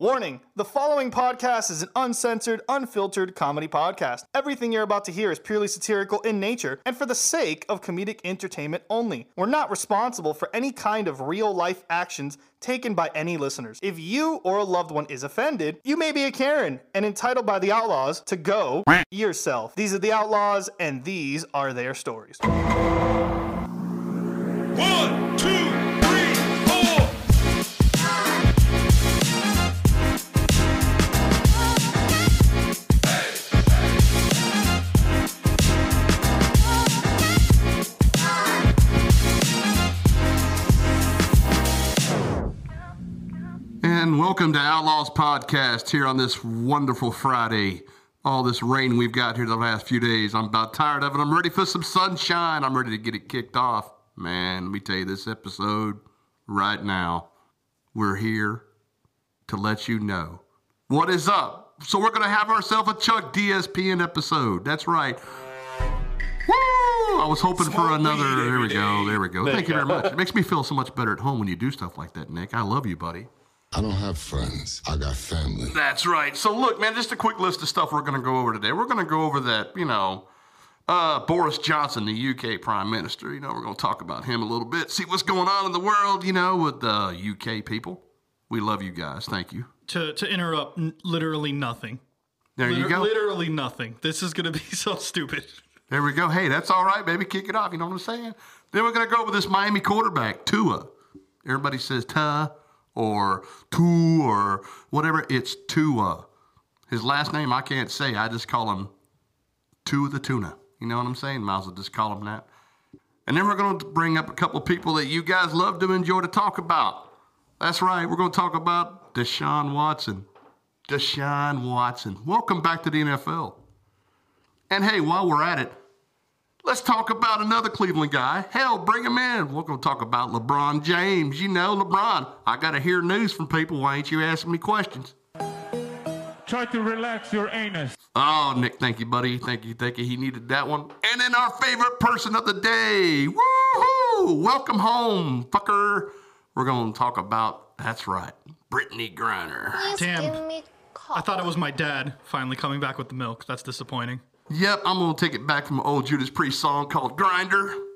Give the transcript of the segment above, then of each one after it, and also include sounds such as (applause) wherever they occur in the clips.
Warning the following podcast is an uncensored, unfiltered comedy podcast. Everything you're about to hear is purely satirical in nature and for the sake of comedic entertainment only. We're not responsible for any kind of real life actions taken by any listeners. If you or a loved one is offended, you may be a Karen and entitled by the Outlaws to go yourself. These are the Outlaws, and these are their stories. One, two, And welcome to Outlaws Podcast here on this wonderful Friday. All this rain we've got here the last few days. I'm about tired of it. I'm ready for some sunshine. I'm ready to get it kicked off. Man, let me tell you this episode right now. We're here to let you know what is up. So we're going to have ourselves a Chuck DSPN episode. That's right. Woo! I was hoping for another. There we go. There we go. Thank you very much. It makes me feel so much better at home when you do stuff like that, Nick. I love you, buddy. I don't have friends. I got family. That's right. So look, man, just a quick list of stuff we're going to go over today. We're going to go over that, you know, uh, Boris Johnson, the UK Prime Minister. You know, we're going to talk about him a little bit, see what's going on in the world, you know, with the UK people. We love you guys. Thank you. To, to interrupt, n- literally nothing. There you go. Literally nothing. This is going to be (laughs) so stupid. There we go. Hey, that's all right, baby. Kick it off. You know what I'm saying? Then we're going to go with this Miami quarterback, Tua. Everybody says Ta or Tu or whatever. It's Tua. His last name I can't say. I just call him Tua the Tuna. You know what I'm saying? Might as well just call him that. And then we're going to bring up a couple people that you guys love to enjoy to talk about. That's right. We're going to talk about Deshaun Watson. Deshaun Watson. Welcome back to the NFL. And hey, while we're at it, let's talk about another Cleveland guy. Hell, bring him in. We're going to talk about LeBron James. You know, LeBron. I got to hear news from people. Why ain't you asking me questions? Try to relax your anus. Oh, Nick, thank you, buddy. Thank you, thank you. He needed that one. And then our favorite person of the day. Woohoo! Welcome home, fucker. We're going to talk about, that's right, Brittney Griner. Please Damn. give me I thought it was my dad finally coming back with the milk. That's disappointing. Yep, I'm gonna take it back from an old Judas Priest song called Grinder.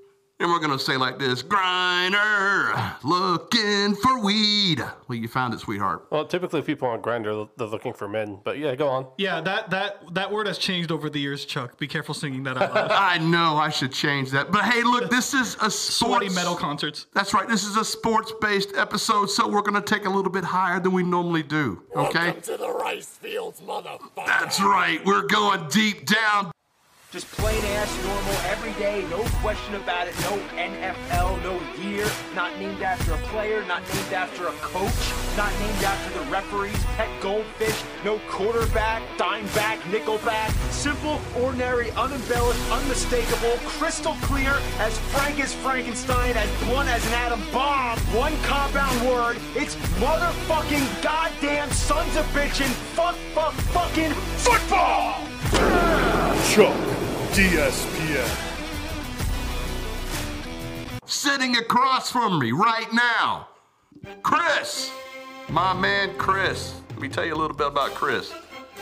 And we're gonna say like this Grinder, looking for weed. Well, you found it, sweetheart. Well, typically people on Grindr they're looking for men, but yeah, go on. Yeah, that that that word has changed over the years, Chuck. Be careful singing that out loud. (laughs) I know I should change that. But hey, look, this is a Sweaty sports metal concerts. That's right, this is a sports based episode, so we're gonna take a little bit higher than we normally do. Okay? Welcome to the rice fields, motherfucker. That's right, we're going deep down. Just plain ass normal, every day, no question about it. No NFL, no year, not named after a player, not named after a coach, not named after the referees, pet goldfish, no quarterback, dime back, nickelback. Simple, ordinary, unembellished, unmistakable, crystal clear, as frank as Frankenstein, as blunt as an atom bomb. One compound word, it's motherfucking goddamn sons of bitchin' fuck, fuck, fucking football! Chuck DSPN. sitting across from me right now. Chris, my man Chris. Let me tell you a little bit about Chris.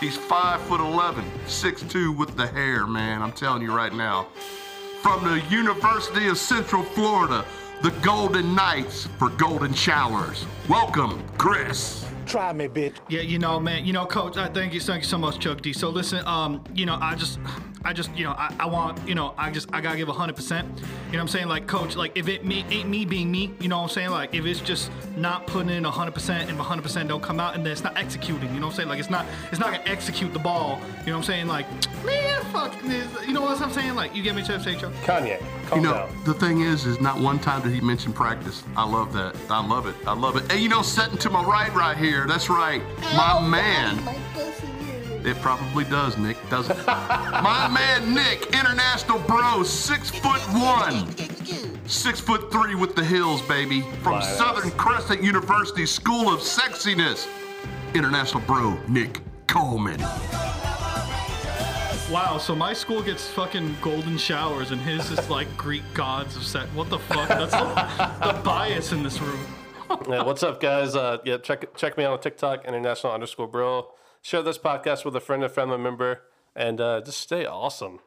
He's 5 foot 11, 6'2 with the hair, man. I'm telling you right now. From the University of Central Florida, the Golden Knights for Golden Showers. Welcome, Chris. Try me, bitch. Yeah, you know, man. You know, Coach. I thank you, thank you so much, Chuck D. So listen, um, you know, I just, I just, you know, I, I want, you know, I just, I gotta give hundred percent. You know what I'm saying? Like, Coach, like if it me ain't me being me, you know what I'm saying? Like if it's just not putting in hundred percent and hundred percent don't come out, and then it's not executing. You know what I'm saying? Like it's not, it's not gonna execute the ball. You know what I'm saying? Like, man, fuck this. You know what I'm saying? Like, you get me to say, Chuck? Kanye, calm You know, down. the thing is, is not one time did he mention practice. I love that. I love it. I love it. And you know, sitting to my right, right here, that's right, my man. It probably does, Nick, doesn't it? (laughs) my man Nick, international bro, six foot one, six foot three with the hills, baby, from Flat ass. Southern Crescent University School of Sexiness. International bro, Nick Coleman. Wow, so my school gets fucking golden showers, and his is like Greek gods of sex. What the fuck? That's the, the bias in this room. Yeah, what's up, guys? Uh, yeah, check check me out on TikTok, international underscore bro. Share this podcast with a friend or family member, and uh, just stay awesome.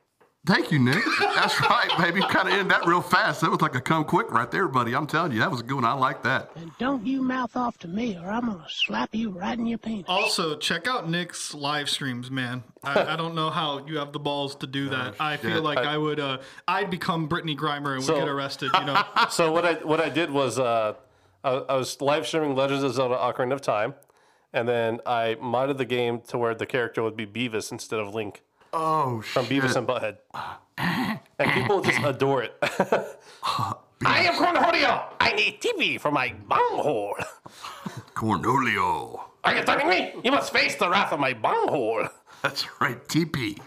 Thank you, Nick. That's right, baby. You kind of ended that real fast. That was like a come quick right there, buddy. I'm telling you, that was a good one. I like that. And don't you mouth off to me, or I'm gonna slap you right in your penis. Also, check out Nick's live streams, man. I, (laughs) I don't know how you have the balls to do that. I feel shit. like I, would, uh, I'd become Brittney Griner and So- would get arrested. You know, (laughs) So what I what I did was uh, I, I was live streaming Legends of Zelda: Ocarina of Time, and then I modded the game to where the character would be Beavis instead of Link Oh, from shit. Beavis and Butthead, and people just (laughs) adore it. I am Cornholio. I need TV for my bunghole. Cornholio. Are you threatening me? You must face the wrath of my bunghole. That's right, TP.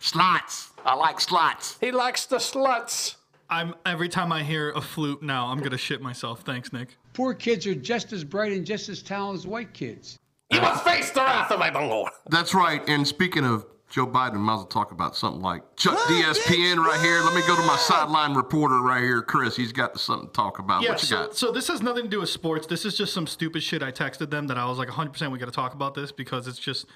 slots. I like slots. He likes the sluts. I'm every time I hear a flute now, I'm gonna shit myself. Thanks, Nick. Poor kids are just as bright and just as talented as white kids. You must face the wrath of my bunghole. That's right. And speaking of Joe Biden, might as well talk about something like Chuck DSPN right here. Let me go to my sideline reporter right here, Chris. He's got something to talk about. Yeah, what you so, got? so this has nothing to do with sports. This is just some stupid shit I texted them that I was like 100% we got to talk about this because it's just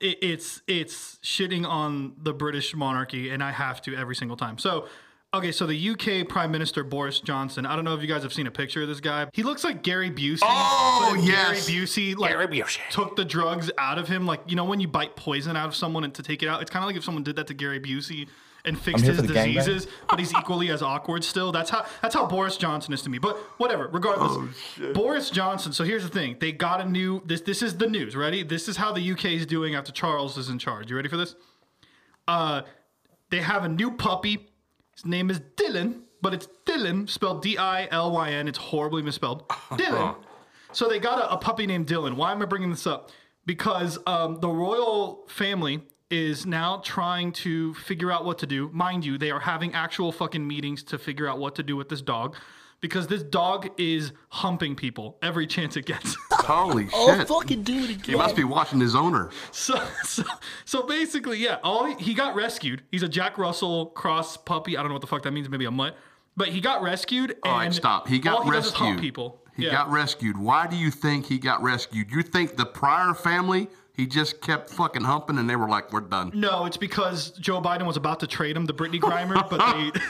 it, it's it's shitting on the British monarchy and I have to every single time. So Okay, so the UK Prime Minister Boris Johnson. I don't know if you guys have seen a picture of this guy. He looks like Gary Busey. Oh, yes. Gary Busey like Gary Busey. took the drugs out of him. Like you know when you bite poison out of someone and to take it out. It's kind of like if someone did that to Gary Busey and fixed his for the gangbang. diseases, but he's equally as awkward still. That's how that's how Boris Johnson is to me. But whatever, regardless. Oh, Boris Johnson. So here's the thing: they got a new. This this is the news. Ready? This is how the UK is doing after Charles is in charge. You ready for this? Uh, they have a new puppy. His name is Dylan, but it's Dylan spelled D-I-L-Y-N. It's horribly misspelled. (laughs) Dylan. So they got a, a puppy named Dylan. Why am I bringing this up? Because um, the royal family is now trying to figure out what to do. Mind you, they are having actual fucking meetings to figure out what to do with this dog. Because this dog is humping people every chance it gets. (laughs) Holy Oh, shit. fucking do it He must be watching his owner. So, so, so basically, yeah, all he, he got rescued. He's a Jack Russell cross puppy. I don't know what the fuck that means. Maybe a mutt. But he got rescued. And All right, stop. He got all he does is hump rescued. people. He Yeah. got rescued. Why do you think he got rescued? You think the prior family, he just kept fucking humping and they were like, we're done. No, it's because Joe Biden was about to trade him to Brittney Griner, but they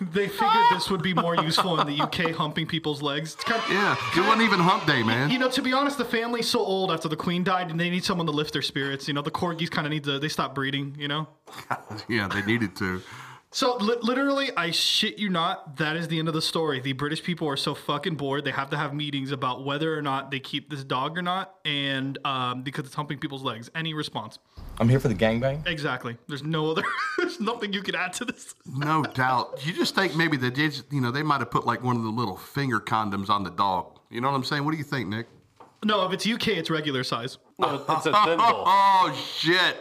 (laughs) they figured this would be more useful in the UK humping people's legs. It's kind of- Yeah, it wasn't even hump day, man. You know, to be honest, the family's so old after the queen died, and they need someone to lift their spirits. You know, the corgis kind of need to. They stop breeding. You know. (laughs) yeah, they needed to. So li- literally, I shit you not, that is the end of the story. The British people are so fucking bored. They have to have meetings about whether or not they keep this dog or not, and um, because it's humping people's legs. Any response? I'm here for the gangbang. Exactly. There's no other. (laughs) there's nothing you can add to this. No doubt. You just think maybe they did, you know, they might have put like one of the little finger condoms on the dog. You know what I'm saying? What do you think, Nick? No, if it's UK, it's regular size. No, it's a thimble. (laughs) Oh, shit.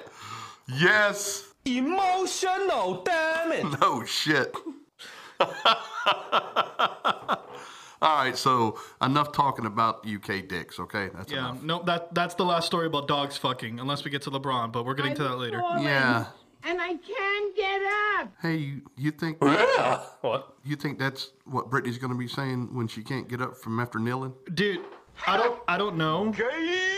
Yes. Emotional, damn it. (laughs) No shit. (laughs) All right, so enough talking about UK dicks, okay? That's Yeah. enough. No, that that's the last story about dogs fucking. Unless we get to LeBron, but we're getting to that later. Yeah. And I can't get up. Hey, you, you think What? you think that's what Brittney's going to be saying when she can't get up from after kneeling? Dude, I don't I don't know.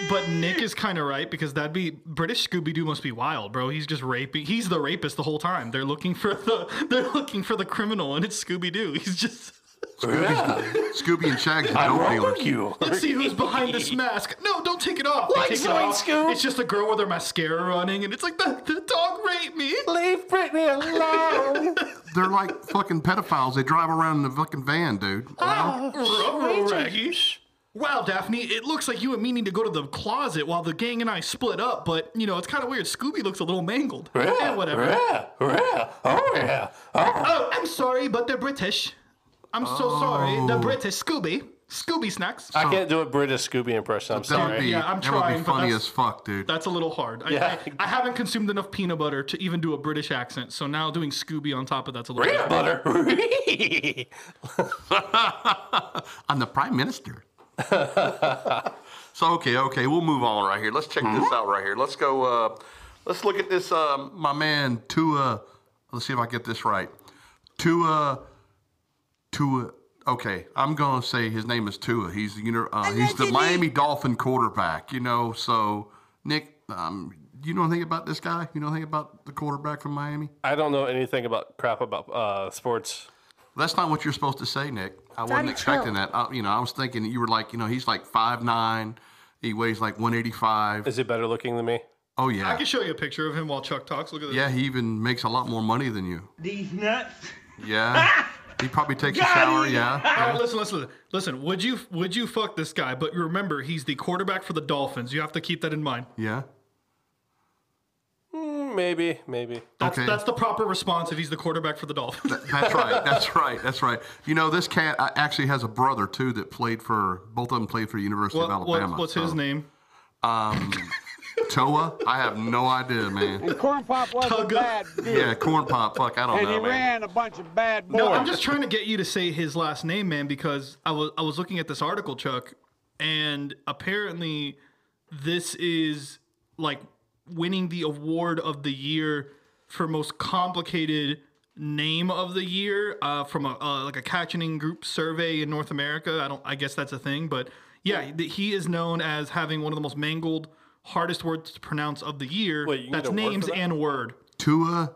But Nick is kind of right because that'd be British Scooby Doo must be wild, bro. He's just raping. He's the rapist the whole time. They're looking for the (laughs) they're looking for the criminal, and it's Scooby Doo. (laughs) He's just Scooby and Shaggy I'm dope wrong dealers. you. let's see who's behind this (laughs) mask. No, don't take it off. Like take it off. Scoob. It's just a girl with her mascara running, and it's like the, the dog raped me. Leave Britney alone. They're like fucking pedophiles. They drive around in the fucking van, dude. Ah, Ruh-roh, Raggy. Wow, Daphne, it looks like you and me need to go to the closet while the gang and I split up, but you know, it's kind of weird. Scooby looks a little mangled. Yeah, eh, whatever. Yeah, yeah, oh yeah. Oh. Oh, I'm sorry, but they're British. I'm so sorry. The oh. British Scooby. Scooby snacks. I can't do a British Scooby impression. I'm sorry. be, Yeah, I'm that would trying, be but funny as fuck, dude. That's a little hard. I, Yeah. I, I haven't consumed enough peanut butter to even do a British accent, so now doing Scooby on top of that's a little Peanut hard. butter. (laughs) (laughs) I'm the prime minister. (laughs) so okay, okay, we'll move on right here. Let's check this out right here. Let's go. Uh, let's look at this. Um, my man Tua. Let's see if I get this right. Tua. Tua. Okay, I'm gonna say his name is Tua. He's you know uh, he's the Miami Dolphin quarterback. You know, so Nick, um, you know anything about this guy? You know anything about the quarterback from Miami? I don't know anything about crap about uh, sports. That's not what you're supposed to say, Nick. I wasn't Daddy, expecting chill. that. I, you know, I was thinking you were like, you know, he's like five nine. He weighs like 185. Is he better looking than me? Oh yeah. I can show you a picture of him while Chuck talks. Look at this. yeah. He even makes a lot more money than you. These nuts. Yeah, (laughs) he probably takes a shower. Yeah. All right, listen, listen, listen. Would you would you fuck this guy? But remember, he's the quarterback for the Dolphins. You have to keep that in mind. Yeah. Maybe, maybe. That's Okay. that's the proper response if he's the quarterback for the Dolphins. That's right. That's right. That's right. You know, this cat uh, actually has a brother too that played for both of them played for University What, of Alabama. what, what's his name? Um, Toa. I have no idea, man. Corn Pop was a Tugga. bad dude. Yeah, corn pop. Fuck, I don't and know, man. He ran a bunch of bad boys. No, I'm just trying to get you to say his last name, man, because I was I was looking at this article, Chuck, and apparently this is like winning the award of the year for most complicated name of the year uh, from a uh, like a catching group survey in North America. I don't. I guess that's a thing, but yeah, th- he is known as having one of the most mangled, hardest words to pronounce of the year. Wait, you that's a word names that? and word. Tua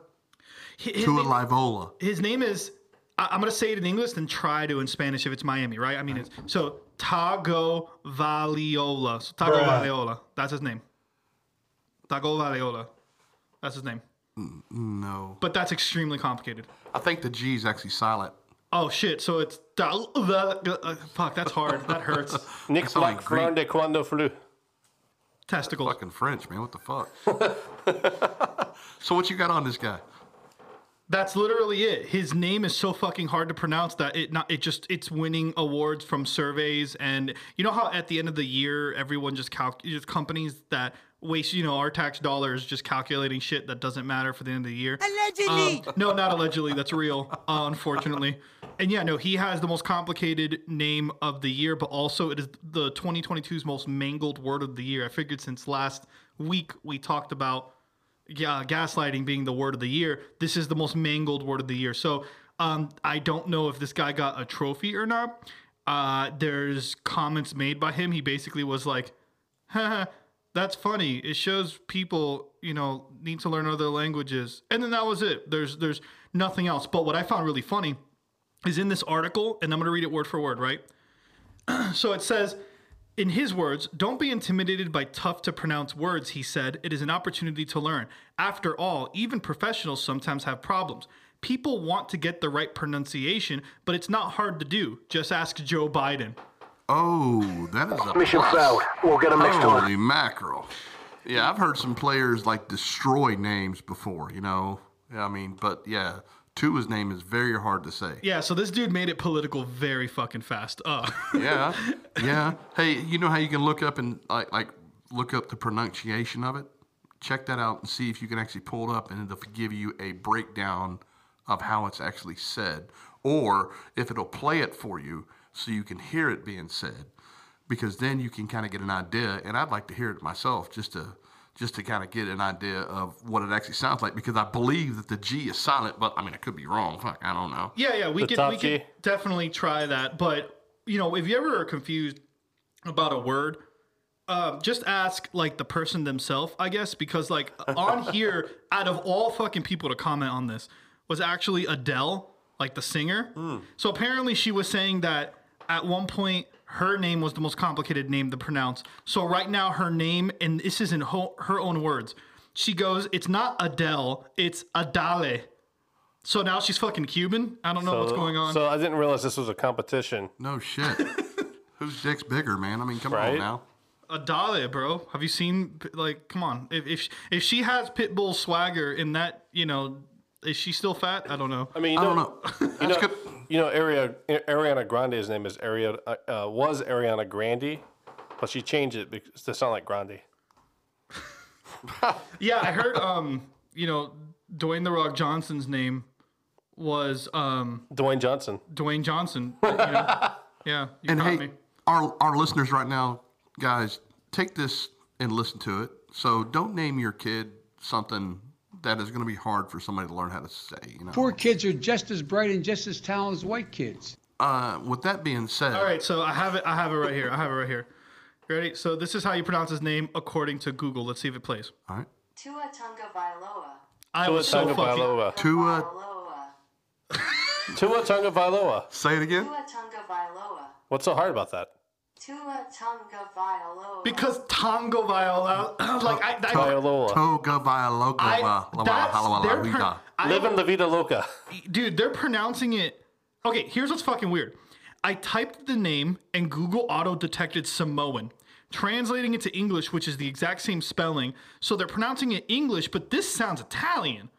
his Tua name- Livola. his name is I, I'm gonna say it in English and try to in Spanish if it's Miami, right? I mean it's so Tago Valiola. So Tago Valiola. That's his name. Tago Valiola. That's his name. No, But that's extremely complicated. I think the G is actually silent. Oh shit! So it's da- uh, fuck. That's hard. That hurts. (laughs) Nick That's Black Greek. Grande Cuando Flu. Testicles. Fucking French, man. What the fuck? (laughs) so what you got on this guy? That's literally it. His name is so fucking hard to pronounce that it not it just it's winning awards from surveys and you know how at the end of the year everyone just calc just companies that waste you know our tax dollars just calculating shit that doesn't matter for the end of the year. Allegedly. no, not allegedly. That's real. Uh, unfortunately. And yeah, no, he has the most complicated name of the year, but also it is the 2022's most mangled word of the year. I figured since last week we talked about yeah, gaslighting being the word of the year. This is the most mangled word of the year. So um, I don't know if this guy got a trophy or not. Uh, there's comments made by him. He basically was like, (laughs) Haha, that's funny. It shows people, you know, need to learn other languages. And then that was it. There's there's nothing else. But what I found really funny is in this article, and I'm gonna read it word for word, right? (clears throat) so it says in his words, don't be intimidated by tough to pronounce words, he said. It is an opportunity to learn. After all, even professionals sometimes have problems. People want to get the right pronunciation, but it's not hard to do. Just ask Joe Biden. Oh, that is a Mission plus. failed. We'll get 'em next time. Holy mackerel! Yeah, I've heard some players like destroy names before. You know, I mean, but yeah, Tua's name is very hard to say. Yeah, so this dude made it political very fucking fast. Uh, (laughs) Yeah, yeah. Hey, you know how you can look up and like like look up the pronunciation of it? Check that out and see if you can actually pull it up, and it'll give you a breakdown of how it's actually said, or if it'll play it for you so you can hear it being said, because then you can kind of get an idea. And I'd like to hear it myself just to just to kind of get an idea of what it actually sounds like, because I believe that the G is silent, but I mean I could be wrong. Fuck, I don't know. Yeah, yeah, we The could top we could definitely try that. But you know, if you ever are confused about a word, um, just ask like the person themselves, I guess, because like (laughs) on here, out of all fucking people to comment on this, was actually Adele, like the singer. So apparently, she was saying that at one point her name was the most complicated name to pronounce. So right now, her name, and this is in ho- her own words. She goes, "It's not Adele, it's Adale." So now she's fucking Cuban. I don't know what's going on. So I didn't realize this was a competition. No shit. (laughs) Whose dick's bigger, man? I mean, come on now. Adale, bro. Have you seen like? Come on. If if if she has Pitbull swagger in that, you know, is she still fat? I don't know. I mean, you I know, don't know. (laughs) you know, you know, Aria, Ariana Grande's name is Aria, uh, uh, was Ariana Grande, but she changed it because to sound like Grande. (laughs) Yeah, I heard. Um, you know, Dwayne the Rock Johnson's name was um Dwayne Johnson. Dwayne Johnson. (laughs) You know? yeah. You And caught hey, me. our our listeners right now, guys, take this and listen to it. So don't name your kid something that is going to be hard for somebody to learn how to say. You know. Poor kids are just as bright and just as talented as white kids. uh, with that being said, All right, so I have it. I have it right here. I have it right here. Ready? So this is how you pronounce his name according to Google. Let's see if it plays. all right, Tua Tunga Vailoa. I Tua was so Tonga fucking. Vailoa. Tua, Tua Tonga Vailoa. say it again. Tua Tunga Vailoa. What's so hard about that? Tua uh, Tunga Vailoa. Because Tonga Viola, (clears throat) like I, I, Vailoa. Toga Vailoga. I la- la- that's la- la- la- their la- pro- la- I Living don't- La Vida Loca. dude, they're pronouncing it. Okay, here's what's fucking weird. I typed the name and Google auto detected Samoan, translating it to English, which is the exact same spelling. So they're pronouncing it English, but this sounds Italian.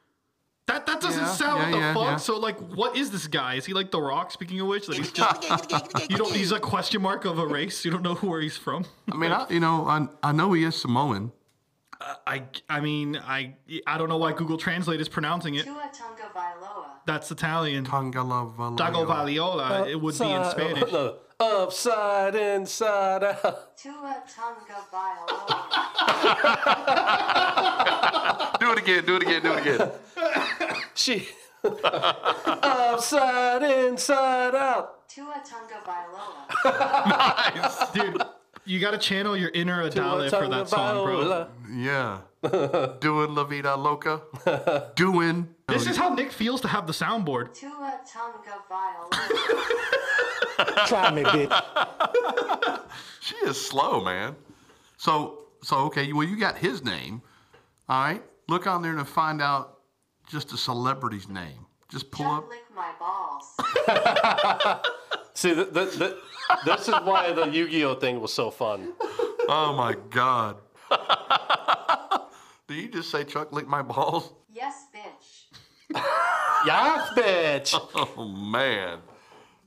That that doesn't Yeah, sound yeah, what the yeah, fuck. yeah. So like, what is this guy? Is he like The Rock? Speaking of which, that he's just you don't. He's a question mark of a race. You don't know where he's from. I mean, I, you know, I, I know he is Samoan. Uh, I I mean I I don't know why Google Translate is pronouncing it. Tua Tunga Vailoa. That's Italian. Tonga la Vailoga. Valiola. Uh, it would be in Spanish. (laughs) no, upside, inside out. Tua Tunga Vailoa. (laughs) Do it again. Do it again. Do it again. (laughs) She. upside, inside out. Tua Tunga Vailoa. Dude, you got to channel your inner Adale for that song, bro. Yeah. (laughs) Doing La Vida Loca. Doing. This is how Nick feels to have the soundboard. Tua Tunga Vailoa. (laughs) Try me, bitch. She is slow, man. So, so okay. Well, you got his name. All right. Look on there to find out just a celebrity's name. Just pull up. Just lick my balls. (laughs) See, th- th- th- this is why the Yu-Gi-Oh thing was so fun. Oh my God. Did you just say Chuck lick my balls? Yes, bitch. (laughs) Yes, bitch. Oh man.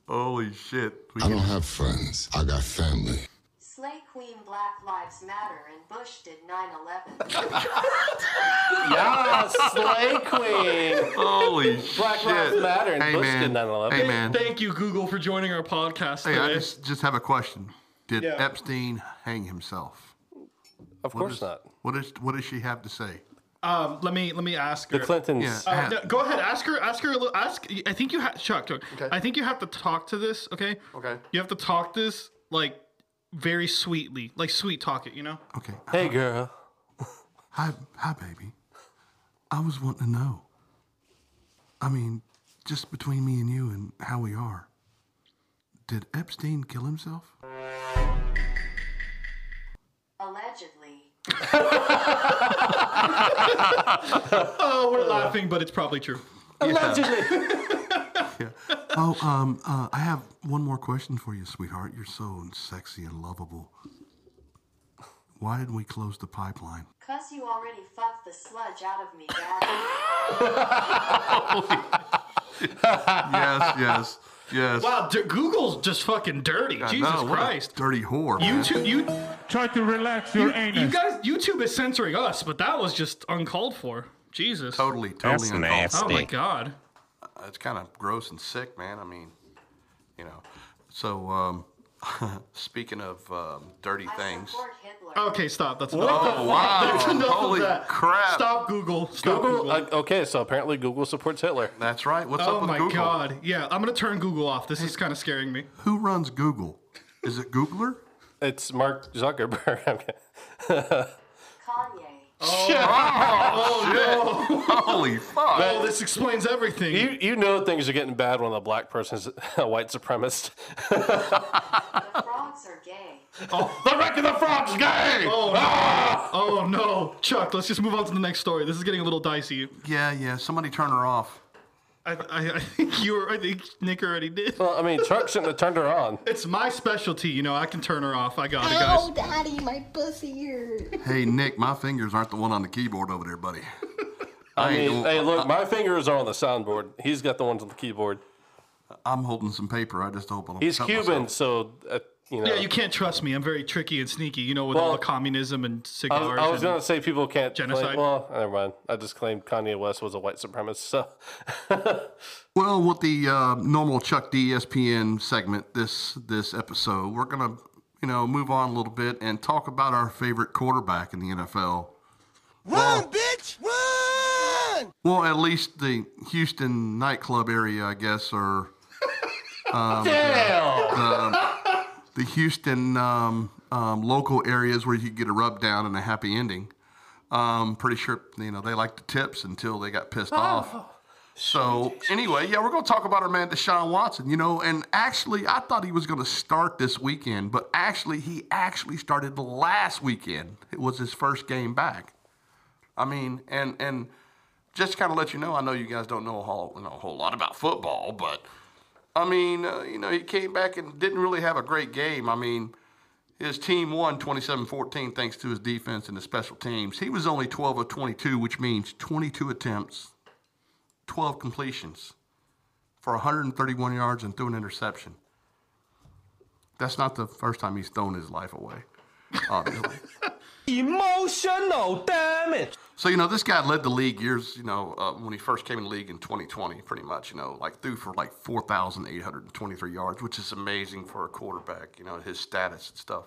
Holy shit. We I don't have friends. I got family. Slay Queen Black Lives Matter and Bush did 9-11. (laughs) Yes, Slay Queen. Holy shit. Black shit. Lives Matter and hey, Bush man. did 9/11. Hey man. Thank you, Google, for joining our podcast Hey, I just just have a question. Did Yeah. Epstein hang himself? Of What course does- not. What does what does she have to say? Um, let me let me ask her. The Clintons. Yeah. Uh, no, go ahead, ask her. Ask her a little. Ask. I think you have Chuck. Chuck. Okay. I think you have to talk to this. Okay. Okay. You have to talk this like very sweetly, like sweet talk it. You know. Okay. Hey, girl. (laughs) Hi, hi, baby. I was wanting to know. I mean, just between me and you and how we are. Did Epstein kill himself? Allegedly. (laughs) Oh, we're laughing, but it's probably true. Yeah. Oh, um, uh, I have one more question for you, sweetheart. You're so sexy and lovable. Why didn't we close the pipeline? Cause you already fucked the sludge out of me, daddy. (laughs) yes, yes, yes. Wow, d- Google's just fucking dirty. I Jesus know, what a Christ. dirty whore. man. YouTube, you, Try to relax your you, anus. you guys, YouTube is censoring us, but that was just uncalled for. Jesus. Totally, totally That's uncalled nasty. Oh my God. for. It's kind of gross and sick, man. I mean, you know. So, um, (laughs) speaking of um, dirty I things. Okay, stop. That's enough. Oh wow! That's enough Holy of that. crap! Stop Google. Stop Google. Google. uh, okay, so apparently Google supports Hitler. That's right. What's oh up with Google? Oh, my Google? God. Yeah, I'm gonna turn Google off. This is kind of scaring me. Who runs Google? Is it Googler? It's Mark Zuckerberg. (laughs) Okay. Kanye. Oh, oh, Holy fuck! Oh, this explains everything. You you know things are getting bad when a black person's a white supremacist. The frogs are gay. Oh, the wreck of the frogs gay. Oh no. Ah! oh no, Chuck. Let's just move on to the next story. This is getting a little dicey. Yeah, yeah. Somebody turn her off. I, I, I think you. Were, I think Nick already did. Well, I mean, Chuck shouldn't have turned her on. (laughs) It's my specialty. You know, I can turn her off. I got it, guys. Oh, daddy, my pussy hurt. Hey, Nick, my fingers aren't the one on the keyboard over there, buddy. I ain't mean, doing- hey, look, my fingers are on the soundboard. He's got the ones on the keyboard. I'm holding some paper. I just hope I don't. He's cut Cuban, myself. so uh, you know. Yeah, you can't trust me. I'm very tricky and sneaky. You know, with all the communism and I cigars. was, I was and- gonna say people can't Genocide? Claim, well, never mind. I just claimed Kanye West was a white supremacist. So (laughs) Well, with the uh, normal Chuck D ESPN segment this this episode, we're gonna you know move on a little bit and talk about our favorite quarterback in the NFL. Run, bitch! Run! Well, at least the Houston nightclub area, I guess, or (laughs) um, Damn. the, the Houston um, um, local areas where you could get a rub down and a happy ending. Um, pretty sure you know they liked the tips until they got pissed off. So anyway, yeah, we're going to talk about our man Deshaun Watson. You know, and actually, I thought he was going to start this weekend, but actually, he actually started last weekend. It was his first game back. I mean, and and just kind of let you know, I know you guys don't know a whole, know a whole lot about football, but I mean, uh, you know, he came back and didn't really have a great game. I mean, his team won 27-14 thanks to his defense and the special teams. He was only 12 of 22, which means 22 attempts, 12 completions for 131 yards and threw an interception. That's not the first time he's thrown his life away, obviously. (laughs) Emotional damage. So you know, this guy led the league years. You know, uh, when he first came in the league in 2020, pretty much. You know, like threw for like 4,823 yards, which is amazing for a quarterback. You know, his status and stuff.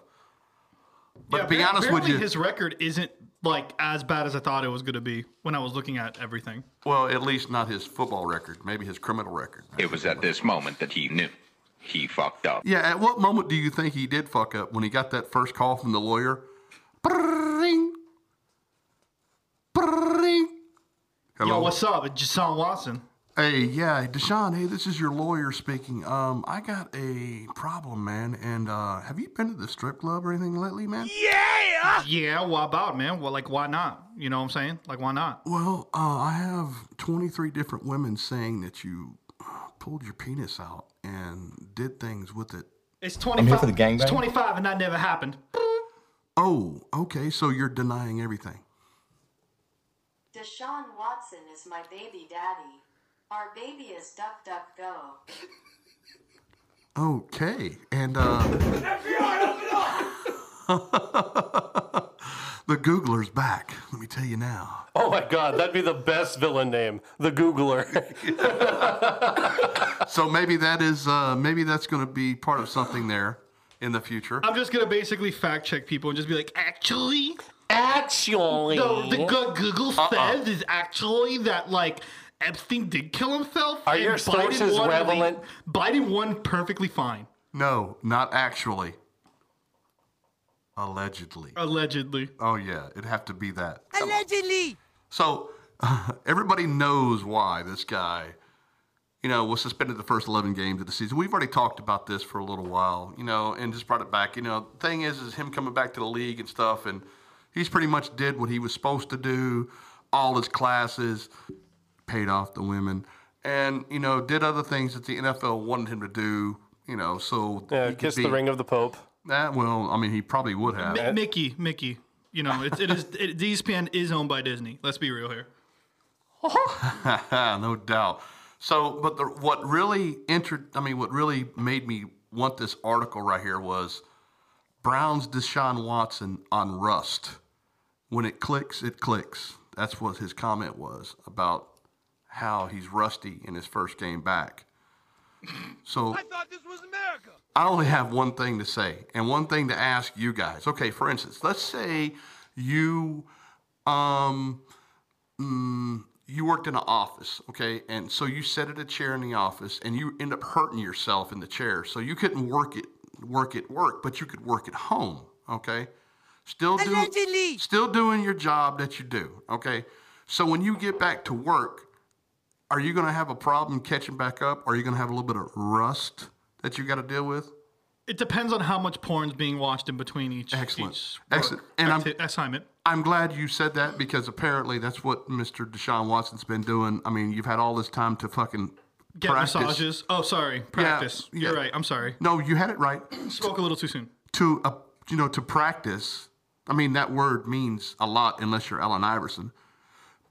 But to be appar- honest with you, his record isn't like as bad as I thought it was going to be when I was looking at everything. well, at least not his football record. Maybe his criminal record. It was at this moment that he knew he fucked up. Yeah. At what moment do you think he did fuck up when he got that first call from the lawyer? Brrring. Brrring. Yo, what's up? It's Deshaun Watson. Hey, yeah, Deshaun. Hey, this is your lawyer speaking. Um, I got a problem, man. And uh, have you been to the strip club or anything lately, man? Yeah. Yeah. What about man? Well, like, why not? You know what I'm saying? Like, why not? Well, uh, I have 23 different women saying that you pulled your penis out and did things with it. It's 25. It's 25, and that never happened. Oh, okay. So you're denying everything. Deshaun Watson is my baby daddy. Our baby is Duck Duck Go. Okay. And uh, FBI, (laughs) the Googler's back. Let me tell you now. Oh my God, that'd be the best villain name, the Googler. (laughs) So maybe that is uh, maybe that's going to be part of something there in the future. I'm just gonna basically fact check people and just be like, actually, actually, no, the Go- Google Uh-uh. says is actually that like Epstein did kill himself. Are and your sources won relevant? le- Biden won perfectly fine, No, not actually. Allegedly. allegedly. Oh yeah, it'd have to be that. Allegedly. So (laughs) everybody knows why this guy, you know, was suspended the first 11 games of the season. We've already talked about this for a little while, you know, and just brought it back. You know, the thing is, is him coming back to the league and stuff, and he's pretty much did what he was supposed to do. All his classes, paid off the women, and you know, did other things that the NFL wanted him to do. You know, so yeah, he could kiss be- the ring of the Pope. That well, I mean, he probably would have. Mi- Mickey, Mickey. You know, it, it is. It, ESPN is owned by Disney. Let's be real here. (laughs) no doubt. So, but the, what really inter- I mean, what really made me want this article right here was Brown's Deshaun Watson on Rust. When it clicks, it clicks. That's what his comment was about how he's rusty in his first game back. So I thought this was America. I only have one thing to say and one thing to ask you guys. Okay, for instance, let's say you um mm, you worked in an office, okay, and so you sat at a chair in the office and you end up hurting yourself in the chair, so you couldn't work it work at work, but you could work at home, okay? Still doing still doing your job that you do, okay? So when you get back to work, are you going to have a problem catching back up? Or are you going to have a little bit of rust that you got to deal with? It depends on how much porn's being watched in between each. Excellent. Each Excellent. work And I'm- acti- assignment. I'm glad you said that because apparently that's what Mr. Deshaun Watson's been doing. I mean, you've had all this time to fucking Get practice. massages. Oh, sorry. Practice. yeah. You're right. I'm sorry. No, you had it right. Spoke a little too soon. To uh, you know, to practice. I mean, that word means a lot unless you're Allen Iverson.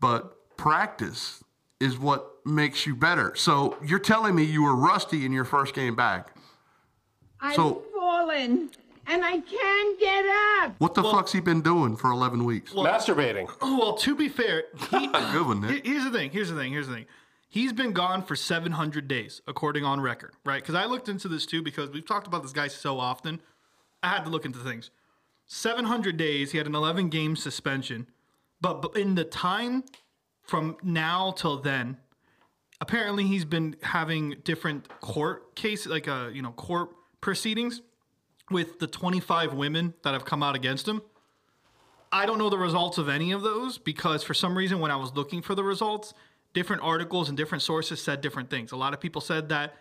But practice is what makes you better. So you're telling me you were rusty in your first game back. I've So- fallen and I can't get up. What the fuck's he been doing for 11 weeks? Masturbating. Oh, well, to be fair, he, Good one, Nick. Here's the thing. Here's the thing. Here's the thing. He's been gone for 700 days, according on record, right? Because I looked into this too because we've talked about this guy so often. I had to look into things. 700 days. He had an 11 game suspension, but, but in the time from now till then, apparently he's been having different court cases, like uh, you know, court proceedings with the 25 women that have come out against him. I don't know the results of any of those because for some reason when I was looking for the results, different articles and different sources said different things. A lot of people said that,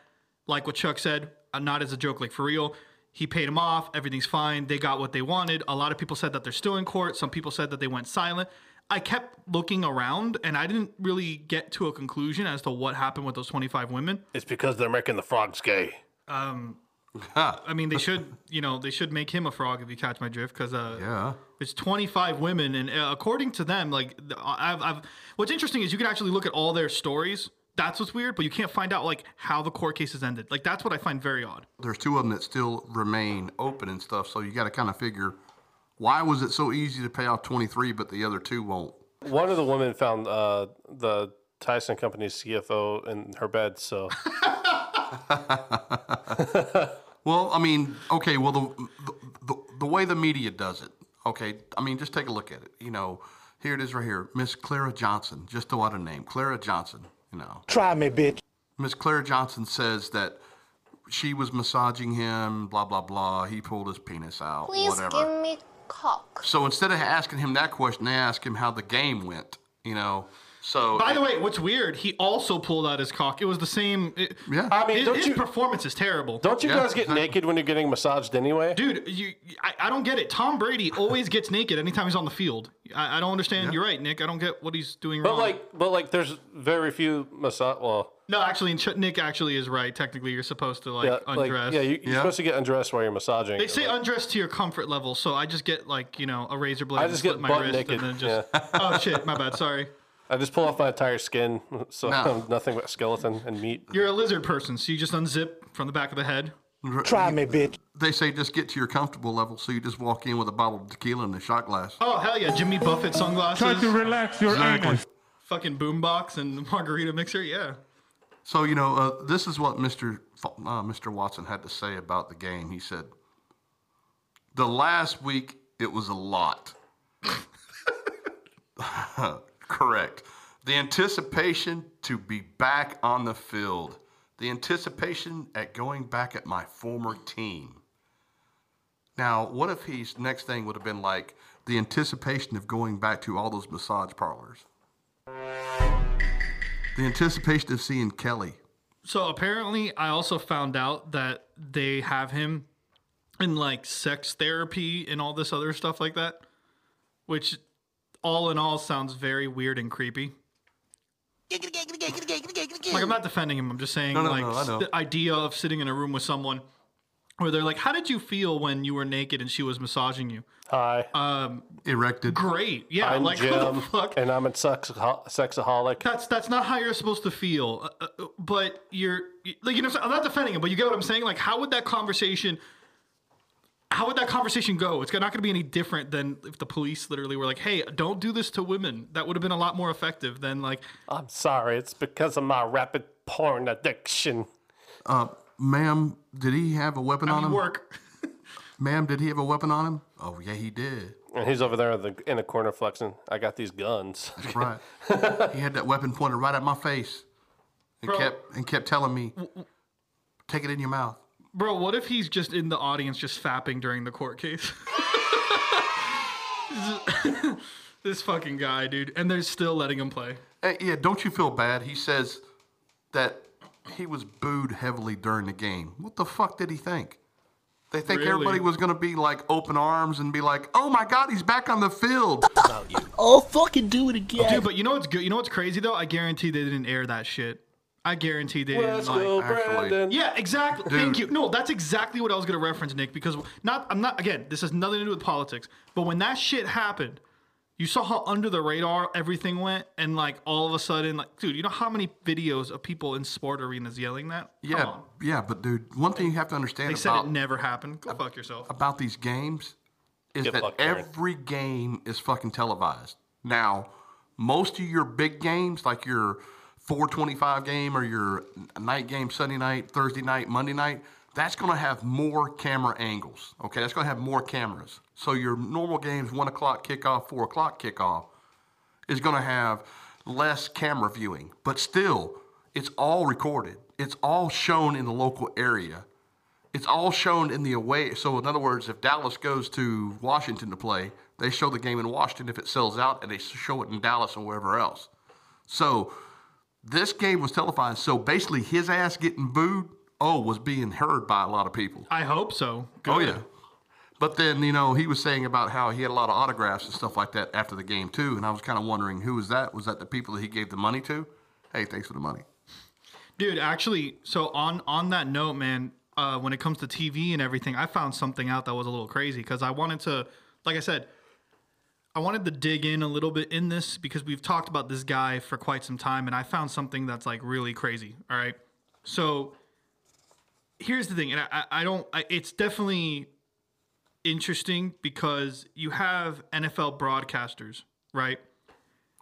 like what Chuck said, uh, not as a joke, like for real. He paid him off. Everything's fine. They got what they wanted. A lot of people said that they're still in court. Some people said that they went silent. I kept looking around and I didn't really get to a conclusion as to what happened with those 25 women. It's because they're making the frogs gay. Um, I mean, they should, you know, they should make him a frog if you catch my drift, because uh, Yeah. it's 25 women, and uh, according to them, like, I've, I've, what's interesting is you can actually look at all their stories. That's what's weird, but you can't find out like how the court cases ended. Like, that's what I find very odd. There's two of them that still remain open and stuff. So you got to kind of figure why was it so easy to pay off 23, but the other two won't? One of the women found uh, the Tyson Company's CFO in her bed, so (laughs) (laughs) Well, I mean, okay, well, the, the, the, the way the media does it, okay, I mean, just take a look at it. You know, here it is right here. Miss Clara Johnson, just throw out a name. Clara Johnson, you know. Try me, bitch. Miss Clara Johnson says that she was massaging him, blah, blah, blah. He pulled his penis out, Please whatever. Give me cock. So instead of asking him that question, they ask him how the game went, you know. So By the way, what's weird, he also pulled out his cock. It was the same. It, Yeah. I mean, his, don't his you- performance is terrible. don't you Yeah, guys get exactly. naked when you're getting massaged anyway? Dude, you, I, I don't get it. Tom Brady always gets naked anytime he's on the field. I, I don't understand. You're right, Nick. I don't get what he's doing But wrong. like, but like, there's very few massage. Well, no, actually, Nick actually is right. Technically, you're supposed to like yeah, like, undress. yeah, you, you're Yeah. supposed to get undressed while you're massaging. They say Like, undress to your comfort level, so I just get like you know a razor blade. I just slit get my butt wrist naked, and then just. (laughs) oh shit, my bad. Sorry. I just pull off my entire skin, so No. I'm (laughs) nothing but skeleton and meat. You're a lizard person, so you just unzip from the back of the head. Try me, bitch. they say just get to your comfortable level, so you just walk in with a bottle of tequila and a shot glass. Oh hell yeah, Jimmy Buffett sunglasses, Try to relax your Exactly. anus. fucking boombox and margarita mixer. Yeah. So you know, uh, this is what Mr. F- Uh, Mr. Watson had to say about the game. He said, "The last week it was a lot." (laughs) (laughs) Correct. The anticipation to be back on the field, the anticipation at going back at my former team. Now, what if his next thing would have been like the anticipation of going back to all those massage parlors? The anticipation of seeing Kelly. So apparently, I also found out that they have him in like sex therapy and all this other stuff like that, which all in all sounds very weird and creepy. Like I'm not defending him. I'm just saying No, no, like no, the idea of sitting in a room with someone where they're like, "How did you feel when you were naked and she was massaging you?" Hi, Um, Erected. great. Yeah, I'm like (laughs) what the Jim, fuck? and I'm a sex sexaholic. That's that's not how you're supposed to feel. Uh, uh, but you're like you know I'm not defending him, but you get what I'm saying. Like how would that conversation? How would that conversation go? It's not going to be any different than if the police literally were like, "Hey, don't do this to women." That would have been a lot more effective than like, I'm sorry, it's because of my rapid porn addiction. Uh, ma'am, did he have a weapon I on mean, him? work. (laughs) Ma'am, did he have a weapon on him? Oh yeah, he did. And he's over there in the, in the corner flexing. I got these guns. That's right. he had that weapon pointed right at my face, and Bro. kept and kept telling me, "Take it in your mouth." Bro, what if he's just in the audience just fapping during the court case? (laughs) this fucking guy, dude, and they're still letting him play. Hey, yeah, don't you feel bad? He says that he was booed heavily during the game. What the fuck did he think? They think Really? everybody was going to be like open arms and be like, "Oh my God, he's back on the field." Oh, fucking do it again. Dude, but you know what's good? You know what's crazy though? I guarantee they didn't air that shit. I guarantee they didn't. Let's like- go, actually- Brandon. Yeah, exactly. Thank you. No, that's exactly what I was gonna reference, Nick. Because not, I'm not. Again, this has nothing to do with politics. But when that shit happened, you saw how under the radar everything went, and like all of a sudden, like, dude, you know how many videos of people in sport arenas yelling that? Come yeah, on. yeah, but dude, one thing you have to understand They said it never happened. Go fuck yourself. about these games is Get that fucked, Karen. every game is fucking televised. Now, most of your big games, like your 425 game or your night game Sunday night, Thursday night, Monday night, that's going to have more camera angles. Okay, that's going to have more cameras. So your normal games, one o'clock kickoff, four o'clock kickoff, is going to have less camera viewing. But still, It's all recorded. It's all shown in the local area. It's all shown in the away. So, in other words, if Dallas goes to Washington to play, they show the game in Washington if it sells out, and they show it in Dallas and wherever else. So, this game was televised. So, basically, his ass getting booed, oh, was being heard by a lot of people. I hope so. Oh yeah. But then you know he was saying about how he had a lot of autographs and stuff like that after the game too, and I was kind of wondering who was that? Was that the people that he gave the money to? Hey, thanks for the money. Dude, actually, so on on that note, man, uh, when it comes to TV and everything, I found something out that was a little crazy because I wanted to, like I said, I wanted to dig in a little bit in this because we've talked about this guy for quite some time, and I found something that's like really crazy. All right, so here's the thing, and I, I don't, I, it's definitely interesting because you have NFL broadcasters, right?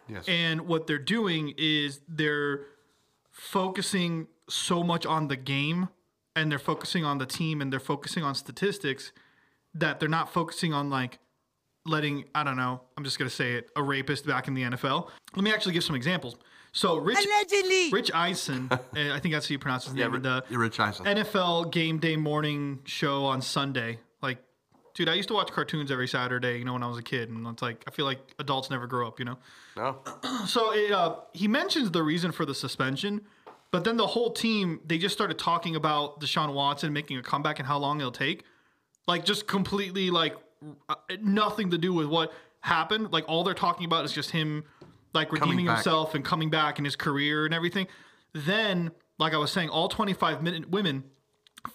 Yes. And what they're doing is they're focusing so much on the game and they're focusing on the team and they're focusing on statistics that they're not focusing on like letting I don't know, I'm just gonna say it, a rapist back in the NFL. Let me actually give some examples. So Rich Allegedly. Rich Eisen, (laughs) eh, I think that's how you pronounce his Yeah, name. Ri- the Rich Eisen. NFL game day morning show on Sunday. Like, dude, I used to watch cartoons every Saturday, you know, when I was a kid, and it's like I feel like adults never grow up, you know. No. (clears throat) So it, uh, he mentions the reason for the suspension, but then the whole team they just started talking about Deshaun Watson making a comeback and how long it'll take, like just completely like Uh, nothing to do with what happened. Like all they're talking about is just him like redeeming himself and coming back in his career and everything. Then, like I was saying, all 25 minute women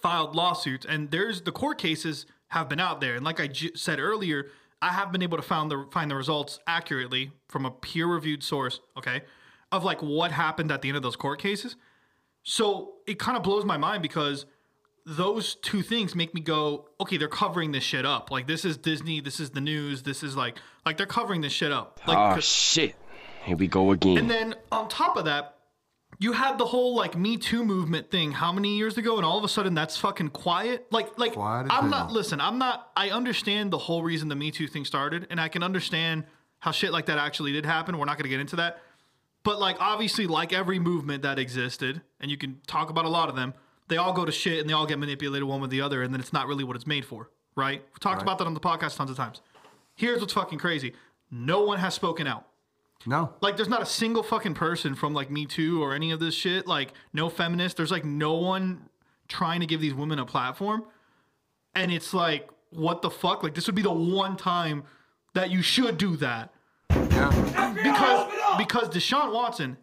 filed lawsuits, and there's the court cases have been out there. And like I j- said earlier, I have been able to find the find the results accurately from a peer reviewed source. Okay, of like what happened at the end of those court cases. So it kind of blows my mind because those two things make me go, okay, they're covering this shit up. Like this is Disney, this is the news, this is like like they're covering this shit up. Like, ah, oh 'cause- shit. Here we go again. and then on top of that, you had the whole like Me Too movement thing how many years ago, and all of a sudden that's fucking quiet. Like, like Quiet I'm hell. not. Listen, I'm not. I understand the whole reason the Me Too thing started, and I can understand how shit like that actually did happen. We're not gonna get into that, but like obviously, like every movement that existed, and you can talk about a lot of them, they all go to shit and they all get manipulated one with the other, and then it's not really what it's made for, right? We talked about that on the podcast tons of times. Here's what's fucking crazy: no one has spoken out. No. Like, there's not a single fucking person from like Me Too or any of this shit. Like, no feminist. There's like no one trying to give these women a platform. And it's like, what the fuck? Like, this would be the one time that you should do that. Yeah. Because because Deshaun Watson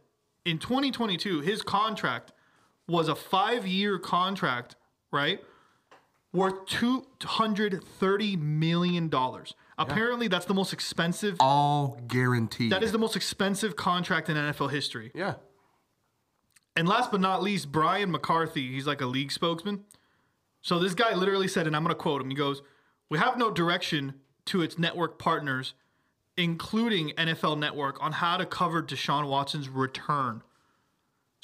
in 2022, his contract was a five year contract, right? Worth two hundred thirty million dollars. Apparently, that's the most expensive. All guaranteed. That is the most expensive contract in NFL history. Yeah. And last but not least, Brian McCarthy, he's like a league spokesman. So this guy literally said, and I'm going to quote him. He goes, We have no direction to its network partners, including NFL Network, on how to cover Deshaun Watson's return.